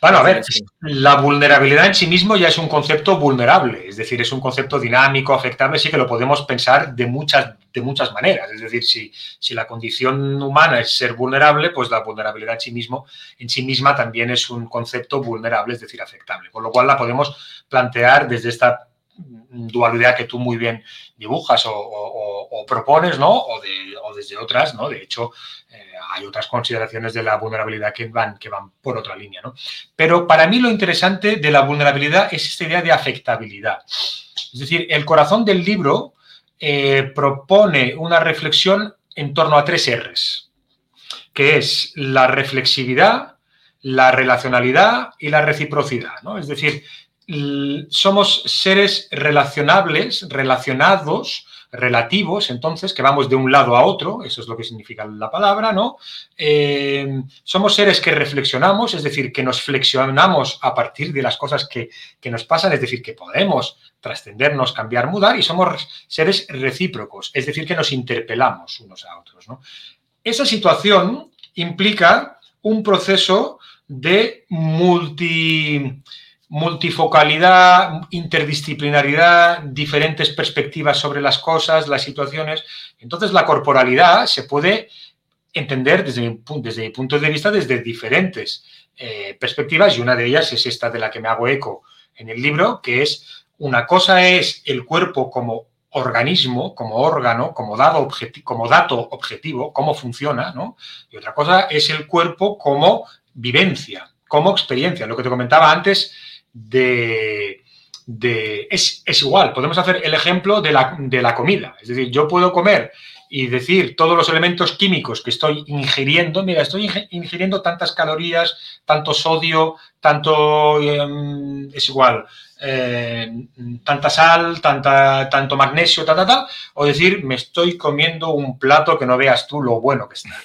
Bueno, a ver, la vulnerabilidad en sí mismo ya es un concepto vulnerable, es decir, es un concepto dinámico, afectable, sí que lo podemos pensar de muchas, de muchas maneras. Es decir, si, si la condición humana es ser vulnerable, pues la vulnerabilidad en sí, mismo, en sí misma también es un concepto vulnerable, es decir, afectable. Con lo cual la podemos plantear desde esta dualidad que tú muy bien dibujas o, propones, ¿no? O, de, o, desde otras, ¿no? De hecho, eh, hay otras consideraciones de la vulnerabilidad que van, que van por otra línea, ¿no? Pero para mí lo interesante de la vulnerabilidad es esta idea de afectabilidad. Es decir, el corazón del libro eh, propone una reflexión en torno a tres R's, que es la reflexividad, la relacionalidad y la reciprocidad, ¿no? Es decir, somos seres relacionables, relacionados, relativos, entonces, que vamos de un lado a otro, eso es lo que significa la palabra, ¿no? Eh, somos seres que reflexionamos, es decir, que nos flexionamos a partir de las cosas que, que nos pasan, es decir, que podemos trascendernos, cambiar, mudar, y somos seres recíprocos, es decir, que nos interpelamos unos a otros, ¿no? Esa situación implica un proceso de multi multifocalidad, interdisciplinaridad, diferentes perspectivas sobre las cosas, las situaciones. Entonces, la corporalidad se puede entender desde mi, desde punto de vista desde diferentes eh, perspectivas y una de ellas es esta de la que me hago eco en el libro, que es una cosa es el cuerpo como organismo, como órgano, como, dado como dato objetivo, cómo funciona, ¿no? Y otra cosa es el cuerpo como vivencia, como experiencia. Lo que te comentaba antes de... es, igual, podemos hacer el ejemplo de la, de la comida. Es decir, yo puedo comer y decir todos los elementos químicos que estoy ingiriendo, mira, estoy ingiriendo tantas calorías, tanto sodio, tanto, em, es igual, eh, tanta sal, tanta, tanto magnesio, tal, tal, tal, o decir, me estoy comiendo un plato que no veas tú lo bueno que está.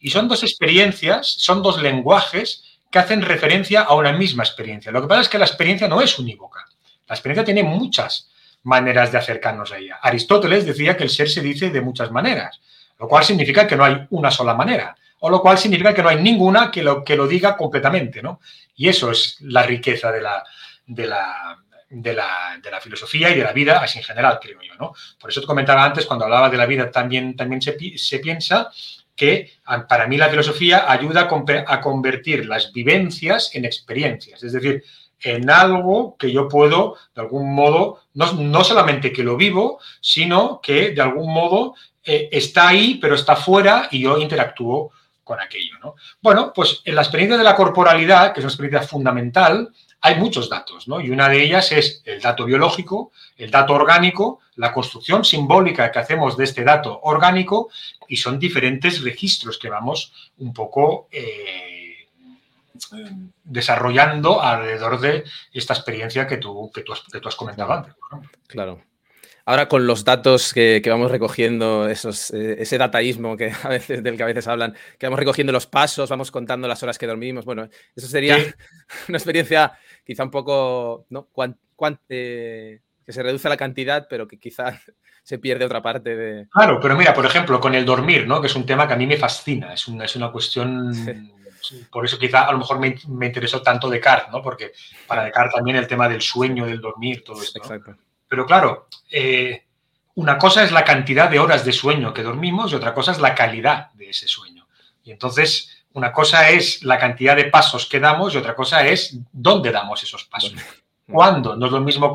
Y son dos experiencias, son dos lenguajes que hacen referencia a una misma experiencia. Lo que pasa es que la experiencia no es unívoca. La experiencia tiene muchas maneras de acercarnos a ella. Aristóteles decía que el ser se dice de muchas maneras, lo cual significa que no hay una sola manera, o lo cual significa que no hay ninguna que lo, que lo diga completamente, ¿no? Y eso es la riqueza de la, de la, de la, filosofía y de la vida, así en general, creo yo, ¿no? Por eso te comentaba antes, cuando hablaba de la vida, también, también se, se piensa que para mí la filosofía ayuda a convertir las vivencias en experiencias. Es decir, en algo que yo puedo, de algún modo, no, solamente que lo vivo, sino que de algún modo eh, está ahí, pero está fuera y yo interactúo con aquello. ¿no? Bueno, pues en la experiencia de la corporalidad, que es una experiencia fundamental, hay muchos datos, ¿no? Y una de ellas es el dato biológico, el dato orgánico, la construcción simbólica que hacemos de este dato orgánico y son diferentes registros que vamos un poco eh, desarrollando alrededor de esta experiencia que tú, que tú, has, comentado antes. Claro. Ahora con los datos que, vamos recogiendo, esos, eh, ese dataísmo que a veces, del que a veces hablan, que vamos recogiendo los pasos, vamos contando las horas que dormimos, bueno, eso sería [laughs] una experiencia quizá un poco, ¿no? Eh, que se reduce la cantidad, pero que quizá se pierde otra parte de... Claro, pero mira, por ejemplo, con el dormir, ¿no? Que es un tema que a mí me fascina, es una, es una cuestión... Por eso quizá a lo mejor me, me, interesó tanto Descartes, ¿no? Porque para Descartes también el tema del sueño, del dormir, todo esto. Exacto. Pero claro, eh, una cosa es la cantidad de horas de sueño que dormimos y otra cosa es la calidad de ese sueño. Y entonces, una cosa es la cantidad de pasos que damos y otra cosa es dónde damos esos pasos. ¿Cuándo? No es lo mismo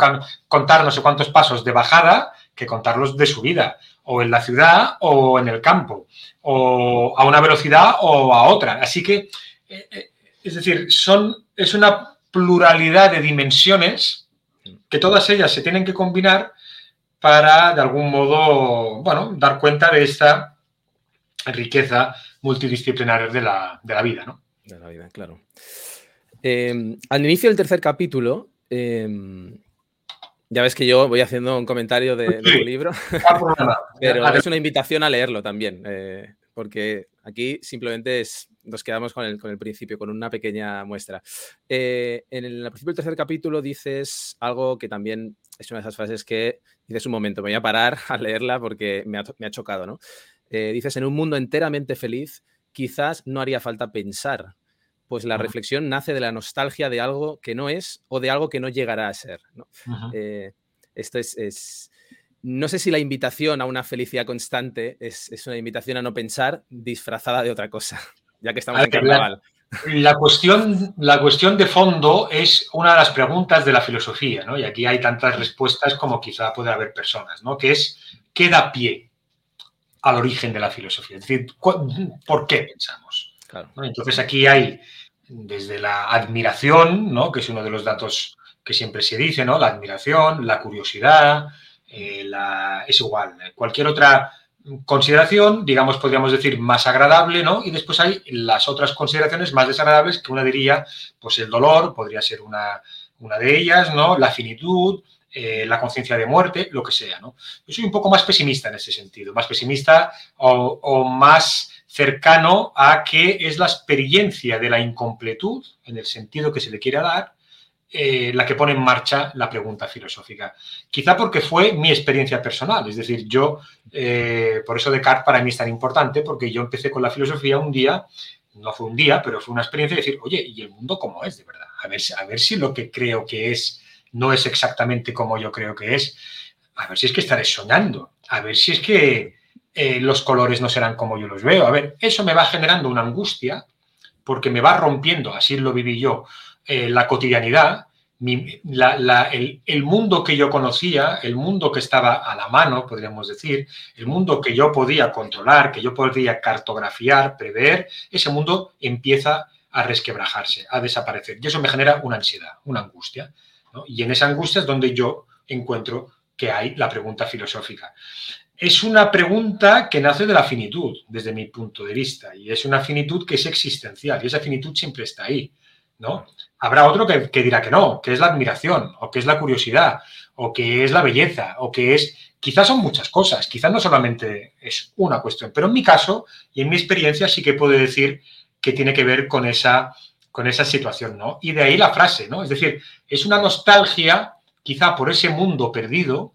contar no sé cuántos pasos de bajada que contarlos de subida, o en la ciudad o en el campo, o a una velocidad o a otra. Así que, eh, eh, es decir, son, es una pluralidad de dimensiones que todas ellas se tienen que combinar para, de algún modo, bueno, dar cuenta de esta riqueza multidisciplinar de la, vida, ¿no? De la vida, claro. Eh, al inicio del tercer capítulo, ya ves que yo voy haciendo un comentario de, del libro, [laughs] [laughs] pero es una invitación a leerlo también, eh, porque aquí simplemente es, nos quedamos con el, con el principio, con una pequeña muestra. Eh, en el, principio del tercer capítulo dices algo que también es una de esas frases que dices un momento, me voy a parar a leerla porque me ha, chocado, ¿no? Eh, dices, en un mundo enteramente feliz, quizás no haría falta pensar, pues la reflexión nace de la nostalgia de algo que no es o de algo que no llegará a ser. Eh, esto es, no sé si la invitación a una felicidad constante es, es, una invitación a no pensar disfrazada de otra cosa [laughs] ya que estamos en carnaval. La, cuestión, la cuestión de fondo es una de las preguntas de la filosofía, ¿no? Y aquí hay tantas respuestas como quizá pueda haber personas, ¿no? Que es, ¿qué da pie al origen de la filosofía? Es decir, ¿por qué pensamos? Entonces aquí hay desde la admiración, ¿no? Que es uno de los datos que siempre se dice, ¿no? La admiración, la curiosidad, eh, la, es igual, cualquier otra consideración, digamos, podríamos decir, más agradable, ¿no? Y después hay las otras consideraciones más desagradables, que una diría, pues el dolor podría ser una, una de ellas, ¿no? La finitud, eh, la conciencia de muerte, lo que sea, ¿no? Yo soy un poco más pesimista en ese sentido, más pesimista o, más cercano a que es la experiencia de la incompletud, en el sentido que se le quiera dar, eh, la que pone en marcha la pregunta filosófica. Quizá porque fue mi experiencia personal, es decir, yo, eh, por eso Descartes para mí es tan importante, porque yo empecé con la filosofía un día, no fue un día, pero fue una experiencia de decir, oye, ¿y el mundo cómo es de verdad? A ver, a ver si lo que creo que es no es exactamente como yo creo que es, a ver si es que estaré soñando, a ver si es que eh, los colores no serán como yo los veo, a ver, eso me va generando una angustia, porque me va rompiendo, así lo viví yo, eh, la cotidianidad, el, mundo que yo conocía, el mundo que estaba a la mano, podríamos decir, el mundo que yo podía controlar, que yo podía cartografiar, prever, ese mundo empieza a resquebrajarse, a desaparecer. Y eso me genera una ansiedad, una angustia. Y en esa angustia es donde yo encuentro que hay la pregunta filosófica. Es una pregunta que nace de la finitud, desde mi punto de vista, y es una finitud que es existencial, y esa finitud siempre está ahí. ¿no? Habrá otro que, dirá que no, que es la admiración, o que es la curiosidad, o que es la belleza, o que es... Quizás son muchas cosas, quizás no solamente es una cuestión, pero en mi caso y en mi experiencia sí que puedo decir que tiene que ver con esa, con esa situación, ¿no? Y de ahí la frase, ¿no? Es decir, es una nostalgia quizá por ese mundo perdido,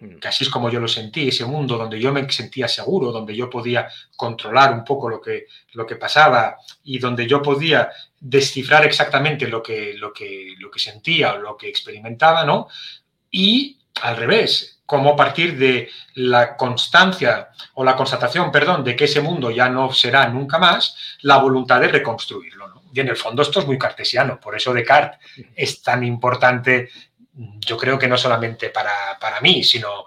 Mm. que así es como yo lo sentí, ese mundo donde yo me sentía seguro, donde yo podía controlar un poco lo que, lo que pasaba y donde yo podía descifrar exactamente lo que, lo, que, lo que sentía o lo que experimentaba, ¿no? Y al revés, como a partir de la constancia o la constatación, perdón, de que ese mundo ya no será nunca más, la voluntad de reconstruirlo, ¿no? Y en el fondo esto es muy cartesiano, por eso Descartes es tan importante, yo creo que no solamente para, para mí, sino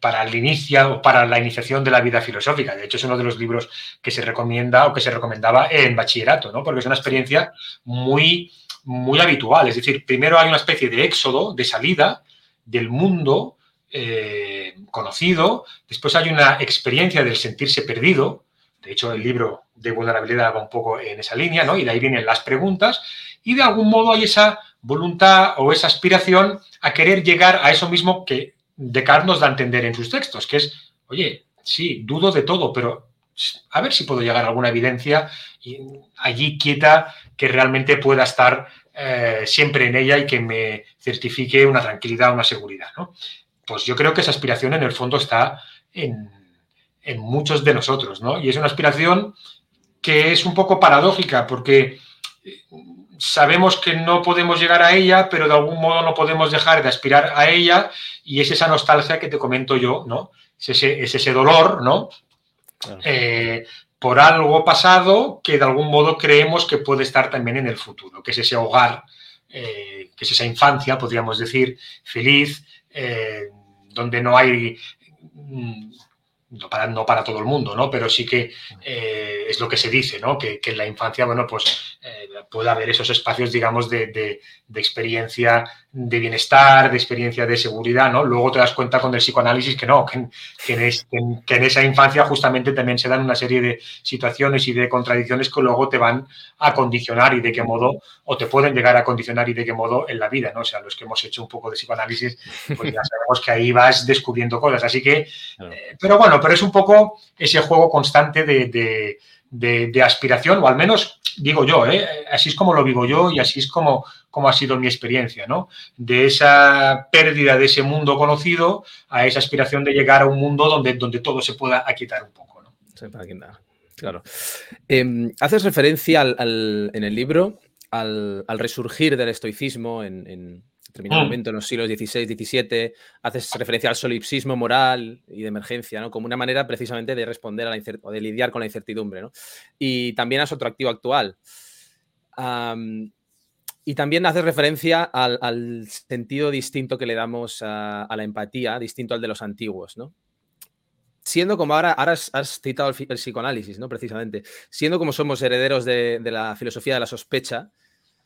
para el inicio, para la iniciación de la vida filosófica. De hecho, es uno de los libros que se recomienda o que se recomendaba en bachillerato, ¿no? Porque es una experiencia muy, muy habitual. Es decir, primero hay una especie de éxodo, de salida del mundo eh, conocido, después hay una experiencia del sentirse perdido. De hecho, el libro de vulnerabilidad va un poco en esa línea, ¿no? Y de ahí vienen las preguntas. Y de algún modo hay esa voluntad o esa aspiración a querer llegar a eso mismo que Descartes nos da a entender en sus textos, que es, oye, sí, dudo de todo, pero a ver si puedo llegar a alguna evidencia allí quieta que realmente pueda estar eh, siempre en ella y que me certifique una tranquilidad, una seguridad. ¿no? Pues yo creo que esa aspiración en el fondo está en, en, muchos de nosotros, ¿no? Y es una aspiración que es un poco paradójica porque sabemos que no podemos llegar a ella, pero de algún modo no podemos dejar de aspirar a ella y es esa nostalgia que te comento yo, ¿no? Es ese, ese dolor, ¿no? Eh, por algo pasado que de algún modo creemos que puede estar también en el futuro, que es ese hogar, eh, que es esa infancia, podríamos decir, feliz, eh, donde no hay mm, no para, no para todo el mundo, ¿no? Pero sí que eh, es lo que se dice, ¿no? Que, en la infancia, bueno, pues eh, puede haber esos espacios, digamos, de, experiencia de bienestar, de experiencia de seguridad, ¿no? Luego te das cuenta con el psicoanálisis que no, que, en, esa infancia justamente también se dan una serie de situaciones y de contradicciones que luego te van a condicionar y de qué modo, o te pueden llegar a condicionar y de qué modo en la vida, ¿no? O sea, los que hemos hecho un poco de psicoanálisis, pues ya sabemos que ahí vas descubriendo cosas. Así que, eh, pero bueno, pero es un poco ese juego constante de, aspiración, o al menos digo yo, ¿eh? así es como lo vivo yo y así es como, como ha sido mi experiencia, ¿no? De esa pérdida de ese mundo conocido a esa aspiración de llegar a un mundo donde, donde todo se pueda aquietar un poco, ¿no? Claro. Em, haces referencia en el libro al, resurgir del estoicismo en determinado mm. momento en los siglos XVI, XVII, haces referencia al solipsismo moral y de emergencia, ¿no? Como una manera precisamente de responder a la o de lidiar con la incertidumbre, ¿no? Y también a su activo actual. y también haces referencia al, sentido distinto que le damos a, la empatía, distinto al de los antiguos, ¿no? Siendo como ahora, ahora has, citado el, psicoanálisis, ¿no? Precisamente. Siendo como somos herederos de, de la filosofía de la sospecha,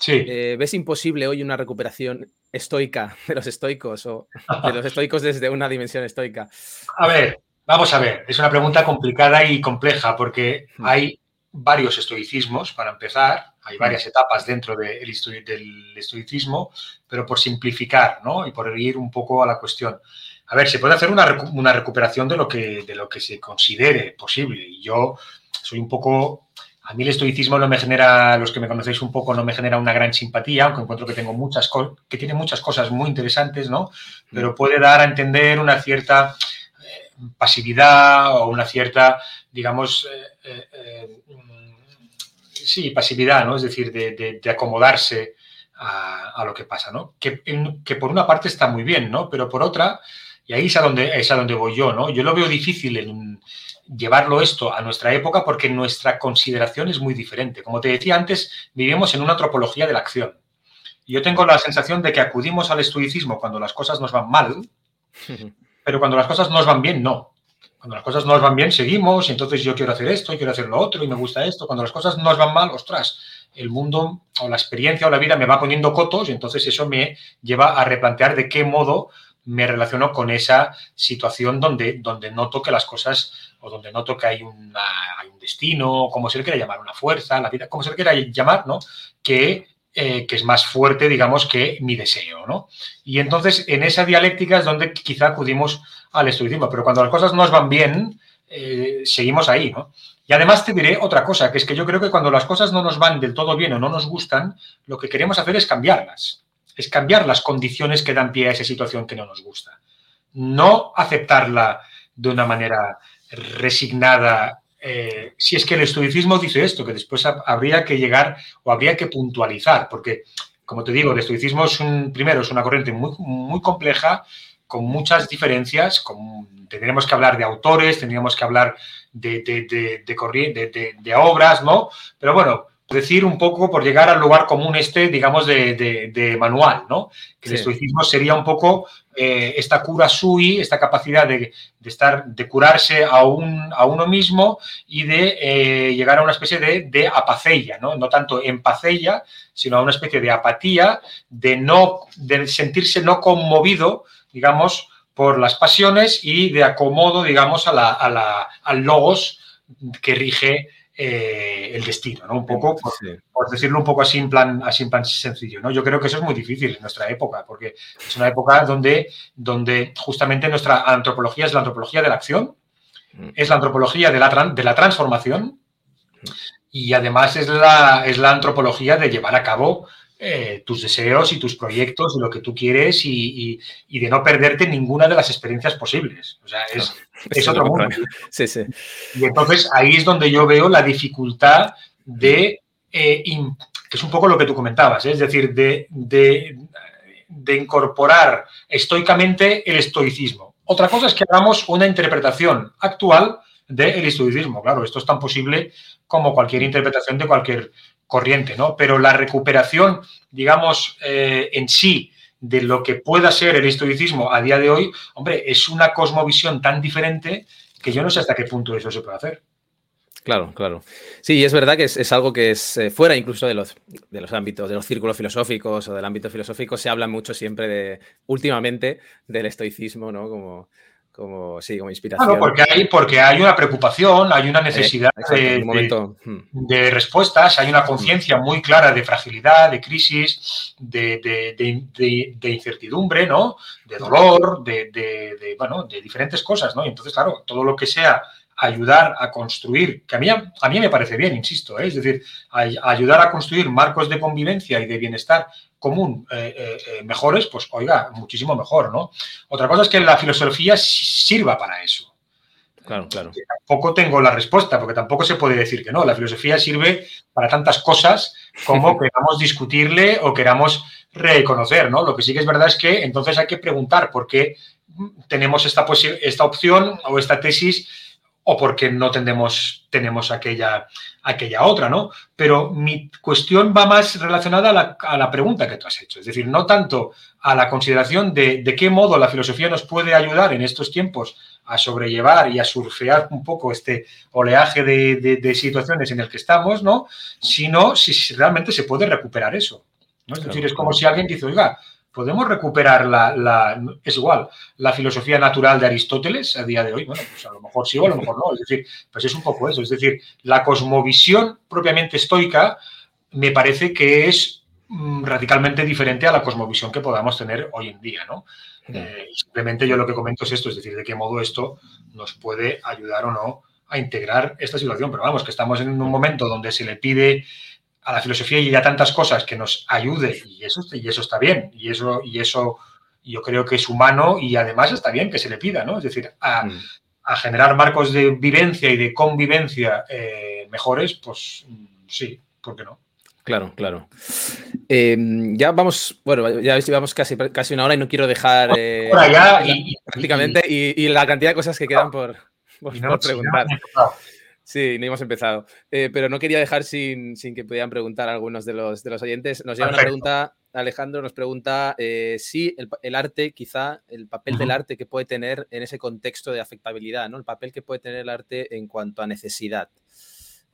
Sí. Eh, ¿Ves imposible hoy una recuperación estoica de los estoicos o de los estoicos desde una dimensión estoica? A ver, vamos a ver. Es una pregunta complicada y compleja porque hmm. hay varios estoicismos, para empezar. Hay hmm. varias etapas dentro del estoicismo, pero por simplificar ¿no? y por ir un poco a la cuestión. A ver, se puede hacer una, una recuperación de lo, que, de lo que se considere posible. Y yo soy un poco a mí el estoicismo no me genera, los que me conocéis un poco, no me genera una gran simpatía, aunque encuentro que tengo muchas que tiene muchas cosas muy interesantes, ¿no? Pero puede dar a entender una cierta eh, pasividad o una cierta, digamos, eh, eh, sí, pasividad, ¿no? Es decir, de, acomodarse a, lo que pasa, ¿no? Que, que, por una parte está muy bien, ¿no? Pero por otra, y ahí es a donde, es a donde voy yo, ¿no? Yo lo veo difícil en llevarlo esto a nuestra época porque nuestra consideración es muy diferente. Como te decía antes, vivimos en una antropología de la acción. Yo tengo la sensación de que acudimos al estoicismo cuando las cosas nos van mal, [laughs] pero cuando las cosas nos van bien, no. Cuando las cosas nos van bien, seguimos, y entonces yo quiero hacer esto, y quiero hacer lo otro, y me gusta esto. Cuando las cosas nos van mal, ostras, el mundo o la experiencia o la vida me va poniendo cotos, y entonces eso me lleva a replantear de qué modo me relaciono con esa situación donde, donde noto que las cosas o donde noto que hay, un destino, como se le quiera llamar, una fuerza, la vida, como se le quiera llamar, ¿no? Que, eh, que es más fuerte, digamos, que mi deseo, ¿no? Y entonces en esa dialéctica es donde quizá acudimos al estoicismo, pero cuando las cosas nos van bien, eh, seguimos ahí, ¿no? Y además te diré otra cosa, que es que yo creo que cuando las cosas no nos van del todo bien o no nos gustan, lo que queremos hacer es cambiarlas, es cambiar las condiciones que dan pie a esa situación que no nos gusta. No aceptarla de una manera resignada. Eh, si es que el estoicismo dice esto, que después habría que llegar o habría que puntualizar, porque, como te digo, el estoicismo es un, primero, es una corriente muy, muy compleja, con muchas diferencias, tendríamos que hablar de autores, tendríamos que hablar de, de, de, de obras, ¿no? Pero bueno, decir un poco por llegar al lugar común este, digamos, de, manual, ¿no? Que el estoicismo sería un poco eh, esta cura sui, esta capacidad de, estar, de curarse a, un, a uno mismo y de eh, llegar a una especie de, apacella, ¿no? No tanto empacella, sino a una especie de apatía, de no, de sentirse no conmovido, digamos, por las pasiones y de acomodo, digamos, a la, a la, al logos que rige eh, el destino, ¿no? Un poco, por, decirlo un poco así en, plan, así en plan sencillo, ¿no? Yo creo que eso es muy difícil en nuestra época, porque es una época donde, donde justamente nuestra antropología es la antropología de la acción, mm. es la antropología de la, de la transformación mm. y además es la, es la antropología de llevar a cabo eh, tus deseos y tus proyectos y lo que tú quieres y, de no perderte ninguna de las experiencias posibles. O sea, es, otro mundo. Sí, sí. Y entonces ahí es donde yo veo la dificultad de, eh, que es un poco lo que tú comentabas, ¿eh? es decir, de, de, incorporar estoicamente el estoicismo. Otra cosa es que hagamos una interpretación actual del estoicismo. Claro, esto es tan posible como cualquier interpretación de cualquier corriente, ¿no? Pero la recuperación, digamos, eh, en sí de lo que pueda ser el historicismo a día de hoy, hombre, es una cosmovisión tan diferente que yo no sé hasta qué punto eso se puede hacer. Claro, claro. Sí, es verdad que es, algo que es eh, fuera incluso de los, de los ámbitos, de los círculos filosóficos o del ámbito filosófico, se habla mucho siempre de, últimamente, del estoicismo, ¿no? Como, como, sí, como inspiración. Claro, porque hay, porque hay una preocupación, hay una necesidad hmm. de, respuestas, hay una conciencia muy clara de fragilidad, de crisis, de, incertidumbre, ¿no? De dolor, de, bueno, de diferentes cosas, ¿no? Y entonces, claro, todo lo que sea ayudar a construir, que a mí, a mí me parece bien, insisto, ¿eh? es decir, ayudar a construir marcos de convivencia y de bienestar común eh, eh, mejores, pues oiga, muchísimo mejor, ¿no? Otra cosa es que la filosofía sirva para eso. Claro, claro. tampoco tengo la respuesta, porque tampoco se puede decir que no. La filosofía sirve para tantas cosas como [laughs] queramos discutirle o queramos reconocer, ¿no? Lo que sí que es verdad es que entonces hay que preguntar por qué tenemos esta, esta opción o esta tesis o porque no tenemos, tenemos aquella, aquella otra, ¿no? Pero mi cuestión va más relacionada a la, pregunta que tú has hecho, es decir, no tanto a la consideración de, de qué modo la filosofía nos puede ayudar en estos tiempos a sobrellevar y a surfear un poco este oleaje de, situaciones en el que estamos, ¿no? Sino si realmente se puede recuperar eso. ¿no? Es decir, es como si alguien dice, oiga, ¿Podemos recuperar la, es igual, la filosofía natural de Aristóteles a día de hoy? Bueno, pues a lo mejor sí o a lo mejor no. Es decir, pues es un poco eso. Es decir, la cosmovisión propiamente estoica me parece que es mm, radicalmente diferente a la cosmovisión que podamos tener hoy en día, ¿no? Eh, simplemente yo lo que comento es esto, es decir, de qué modo esto nos puede ayudar o no a integrar esta situación. Pero vamos, que estamos en un momento donde se le pide a la filosofía y a tantas cosas que nos ayude y eso, y eso está bien y eso, y eso yo creo que es humano y además está bien que se le pida, ¿no? Es decir, a, mm. generar marcos de vivencia y de convivencia eh, mejores, pues sí, ¿por qué no? Claro, claro. Em, ya vamos, bueno, ya llevamos casi, casi una hora y no quiero dejar eh, prácticamente y, la cantidad de cosas que quedan por, por preguntar. Sí, no hemos empezado. Eh, pero no quería dejar sin, que pudieran preguntar algunos de los, de los oyentes. Nos llega una pregunta, Alejandro nos pregunta eh, si el, arte, quizá, el papel del arte que puede tener en ese contexto de afectabilidad, ¿no? El papel que puede tener el arte en cuanto a necesidad,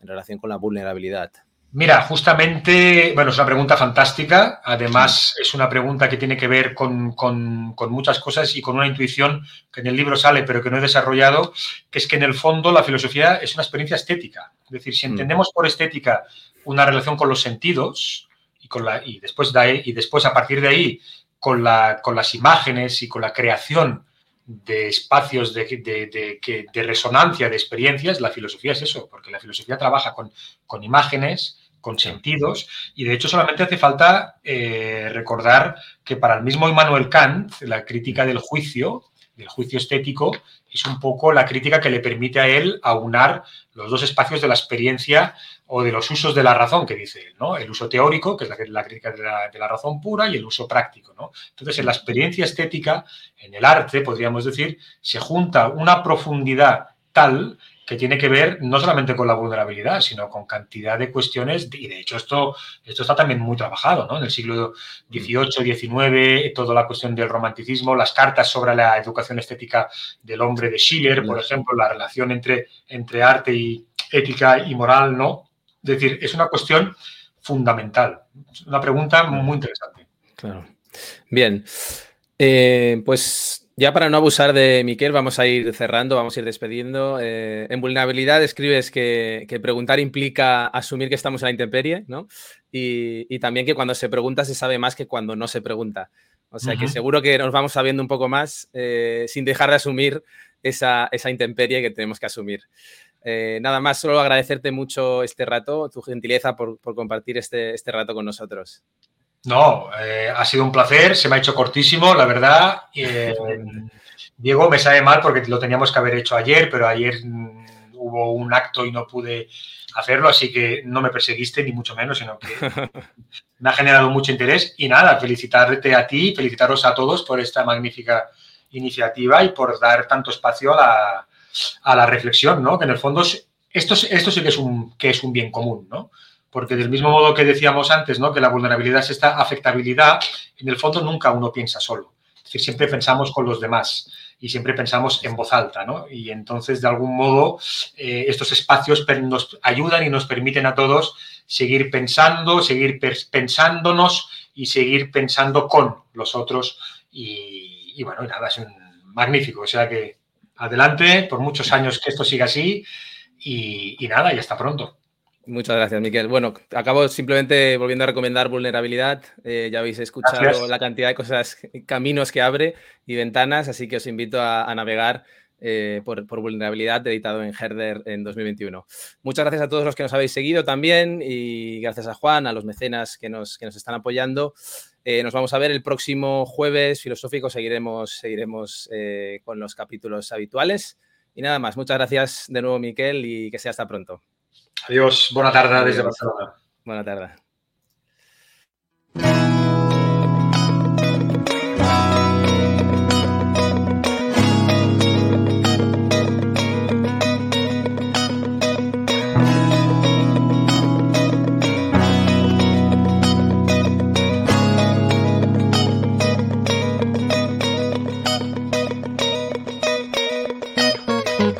en relación con la vulnerabilidad. Mira, justamente, bueno, es una pregunta fantástica. Además, es una pregunta que tiene que ver con, muchas cosas y con una intuición que en el libro sale, pero que no he desarrollado, que es que en el fondo la filosofía es una experiencia estética. Es decir, si mm. entendemos por estética una relación con los sentidos y, con la, y, después, de y después, a partir de ahí, con, la, con las imágenes y con la creación de espacios de, de, resonancia, de experiencias, la filosofía es eso, porque la filosofía trabaja con, con imágenes, con sentidos, y de hecho solamente hace falta eh, recordar que para el mismo Immanuel Kant, la crítica del juicio, del juicio estético, es un poco la crítica que le permite a él aunar los dos espacios de la experiencia o de los usos de la razón, que dice él, ¿no? El uso teórico, que es la, crítica de la, razón pura, y el uso práctico, ¿no? Entonces, en la experiencia estética, en el arte, podríamos decir, se junta una profundidad tal que tiene que ver no solamente con la vulnerabilidad, sino con cantidad de cuestiones, y de hecho esto, esto está también muy trabajado, ¿no? En el siglo XVIII, XIX, toda la cuestión del romanticismo, las cartas sobre la educación estética del hombre de Schiller, por ejemplo, la relación entre, entre arte y ética y moral, ¿no? Es decir, es una cuestión fundamental, una pregunta muy interesante. Claro. Bien, eh, pues ya para no abusar de Miquel, vamos a ir cerrando, vamos a ir despediendo. Eh, en vulnerabilidad escribes que, preguntar implica asumir que estamos en la intemperie, ¿no? Y, también que cuando se pregunta se sabe más que cuando no se pregunta. O sea que seguro que nos vamos sabiendo un poco más eh, sin dejar de asumir esa, intemperie que tenemos que asumir. Eh, nada más, solo agradecerte mucho este rato, tu gentileza por, compartir este, este rato con nosotros. No, eh, ha sido un placer, se me ha hecho cortísimo, la verdad. Eh, [laughs] Diego, me sabe mal porque lo teníamos que haber hecho ayer, pero ayer mm, hubo un acto y no pude hacerlo, así que no me perseguiste ni mucho menos, sino que [laughs] me ha generado mucho interés. Y nada, felicitarte a ti, felicitaros a todos por esta magnífica iniciativa y por dar tanto espacio a la, reflexión, ¿no? Que en el fondo esto, esto sí que es, un, que es un bien común, ¿no? Porque del mismo modo que decíamos antes, ¿no? que la vulnerabilidad es esta afectabilidad, en el fondo nunca uno piensa solo. Es decir, siempre pensamos con los demás y siempre pensamos en voz alta, ¿no? Y entonces, de algún modo, eh, estos espacios nos ayudan y nos permiten a todos seguir pensando, seguir pensándonos y seguir pensando con los otros. Y, bueno, nada, es magnífico. O sea que adelante, por muchos años que esto siga así y, y nada, y hasta pronto. Muchas gracias, Miquel. Bueno, acabo simplemente volviendo a recomendar vulnerabilidad. Eh, ya habéis escuchado la cantidad de cosas, caminos que abre y ventanas, así que os invito a, navegar eh, por, vulnerabilidad, editado en Herder en 2021. Muchas gracias a todos los que nos habéis seguido también y gracias a Juan, a los mecenas que nos, que nos están apoyando. Eh, nos vamos a ver el próximo jueves filosófico, seguiremos, seguiremos con los capítulos habituales. Y nada más, muchas gracias de nuevo, Miquel, y que sea hasta pronto. Adiós, bona tarda Adiós. des de Barcelona. Bona tarda.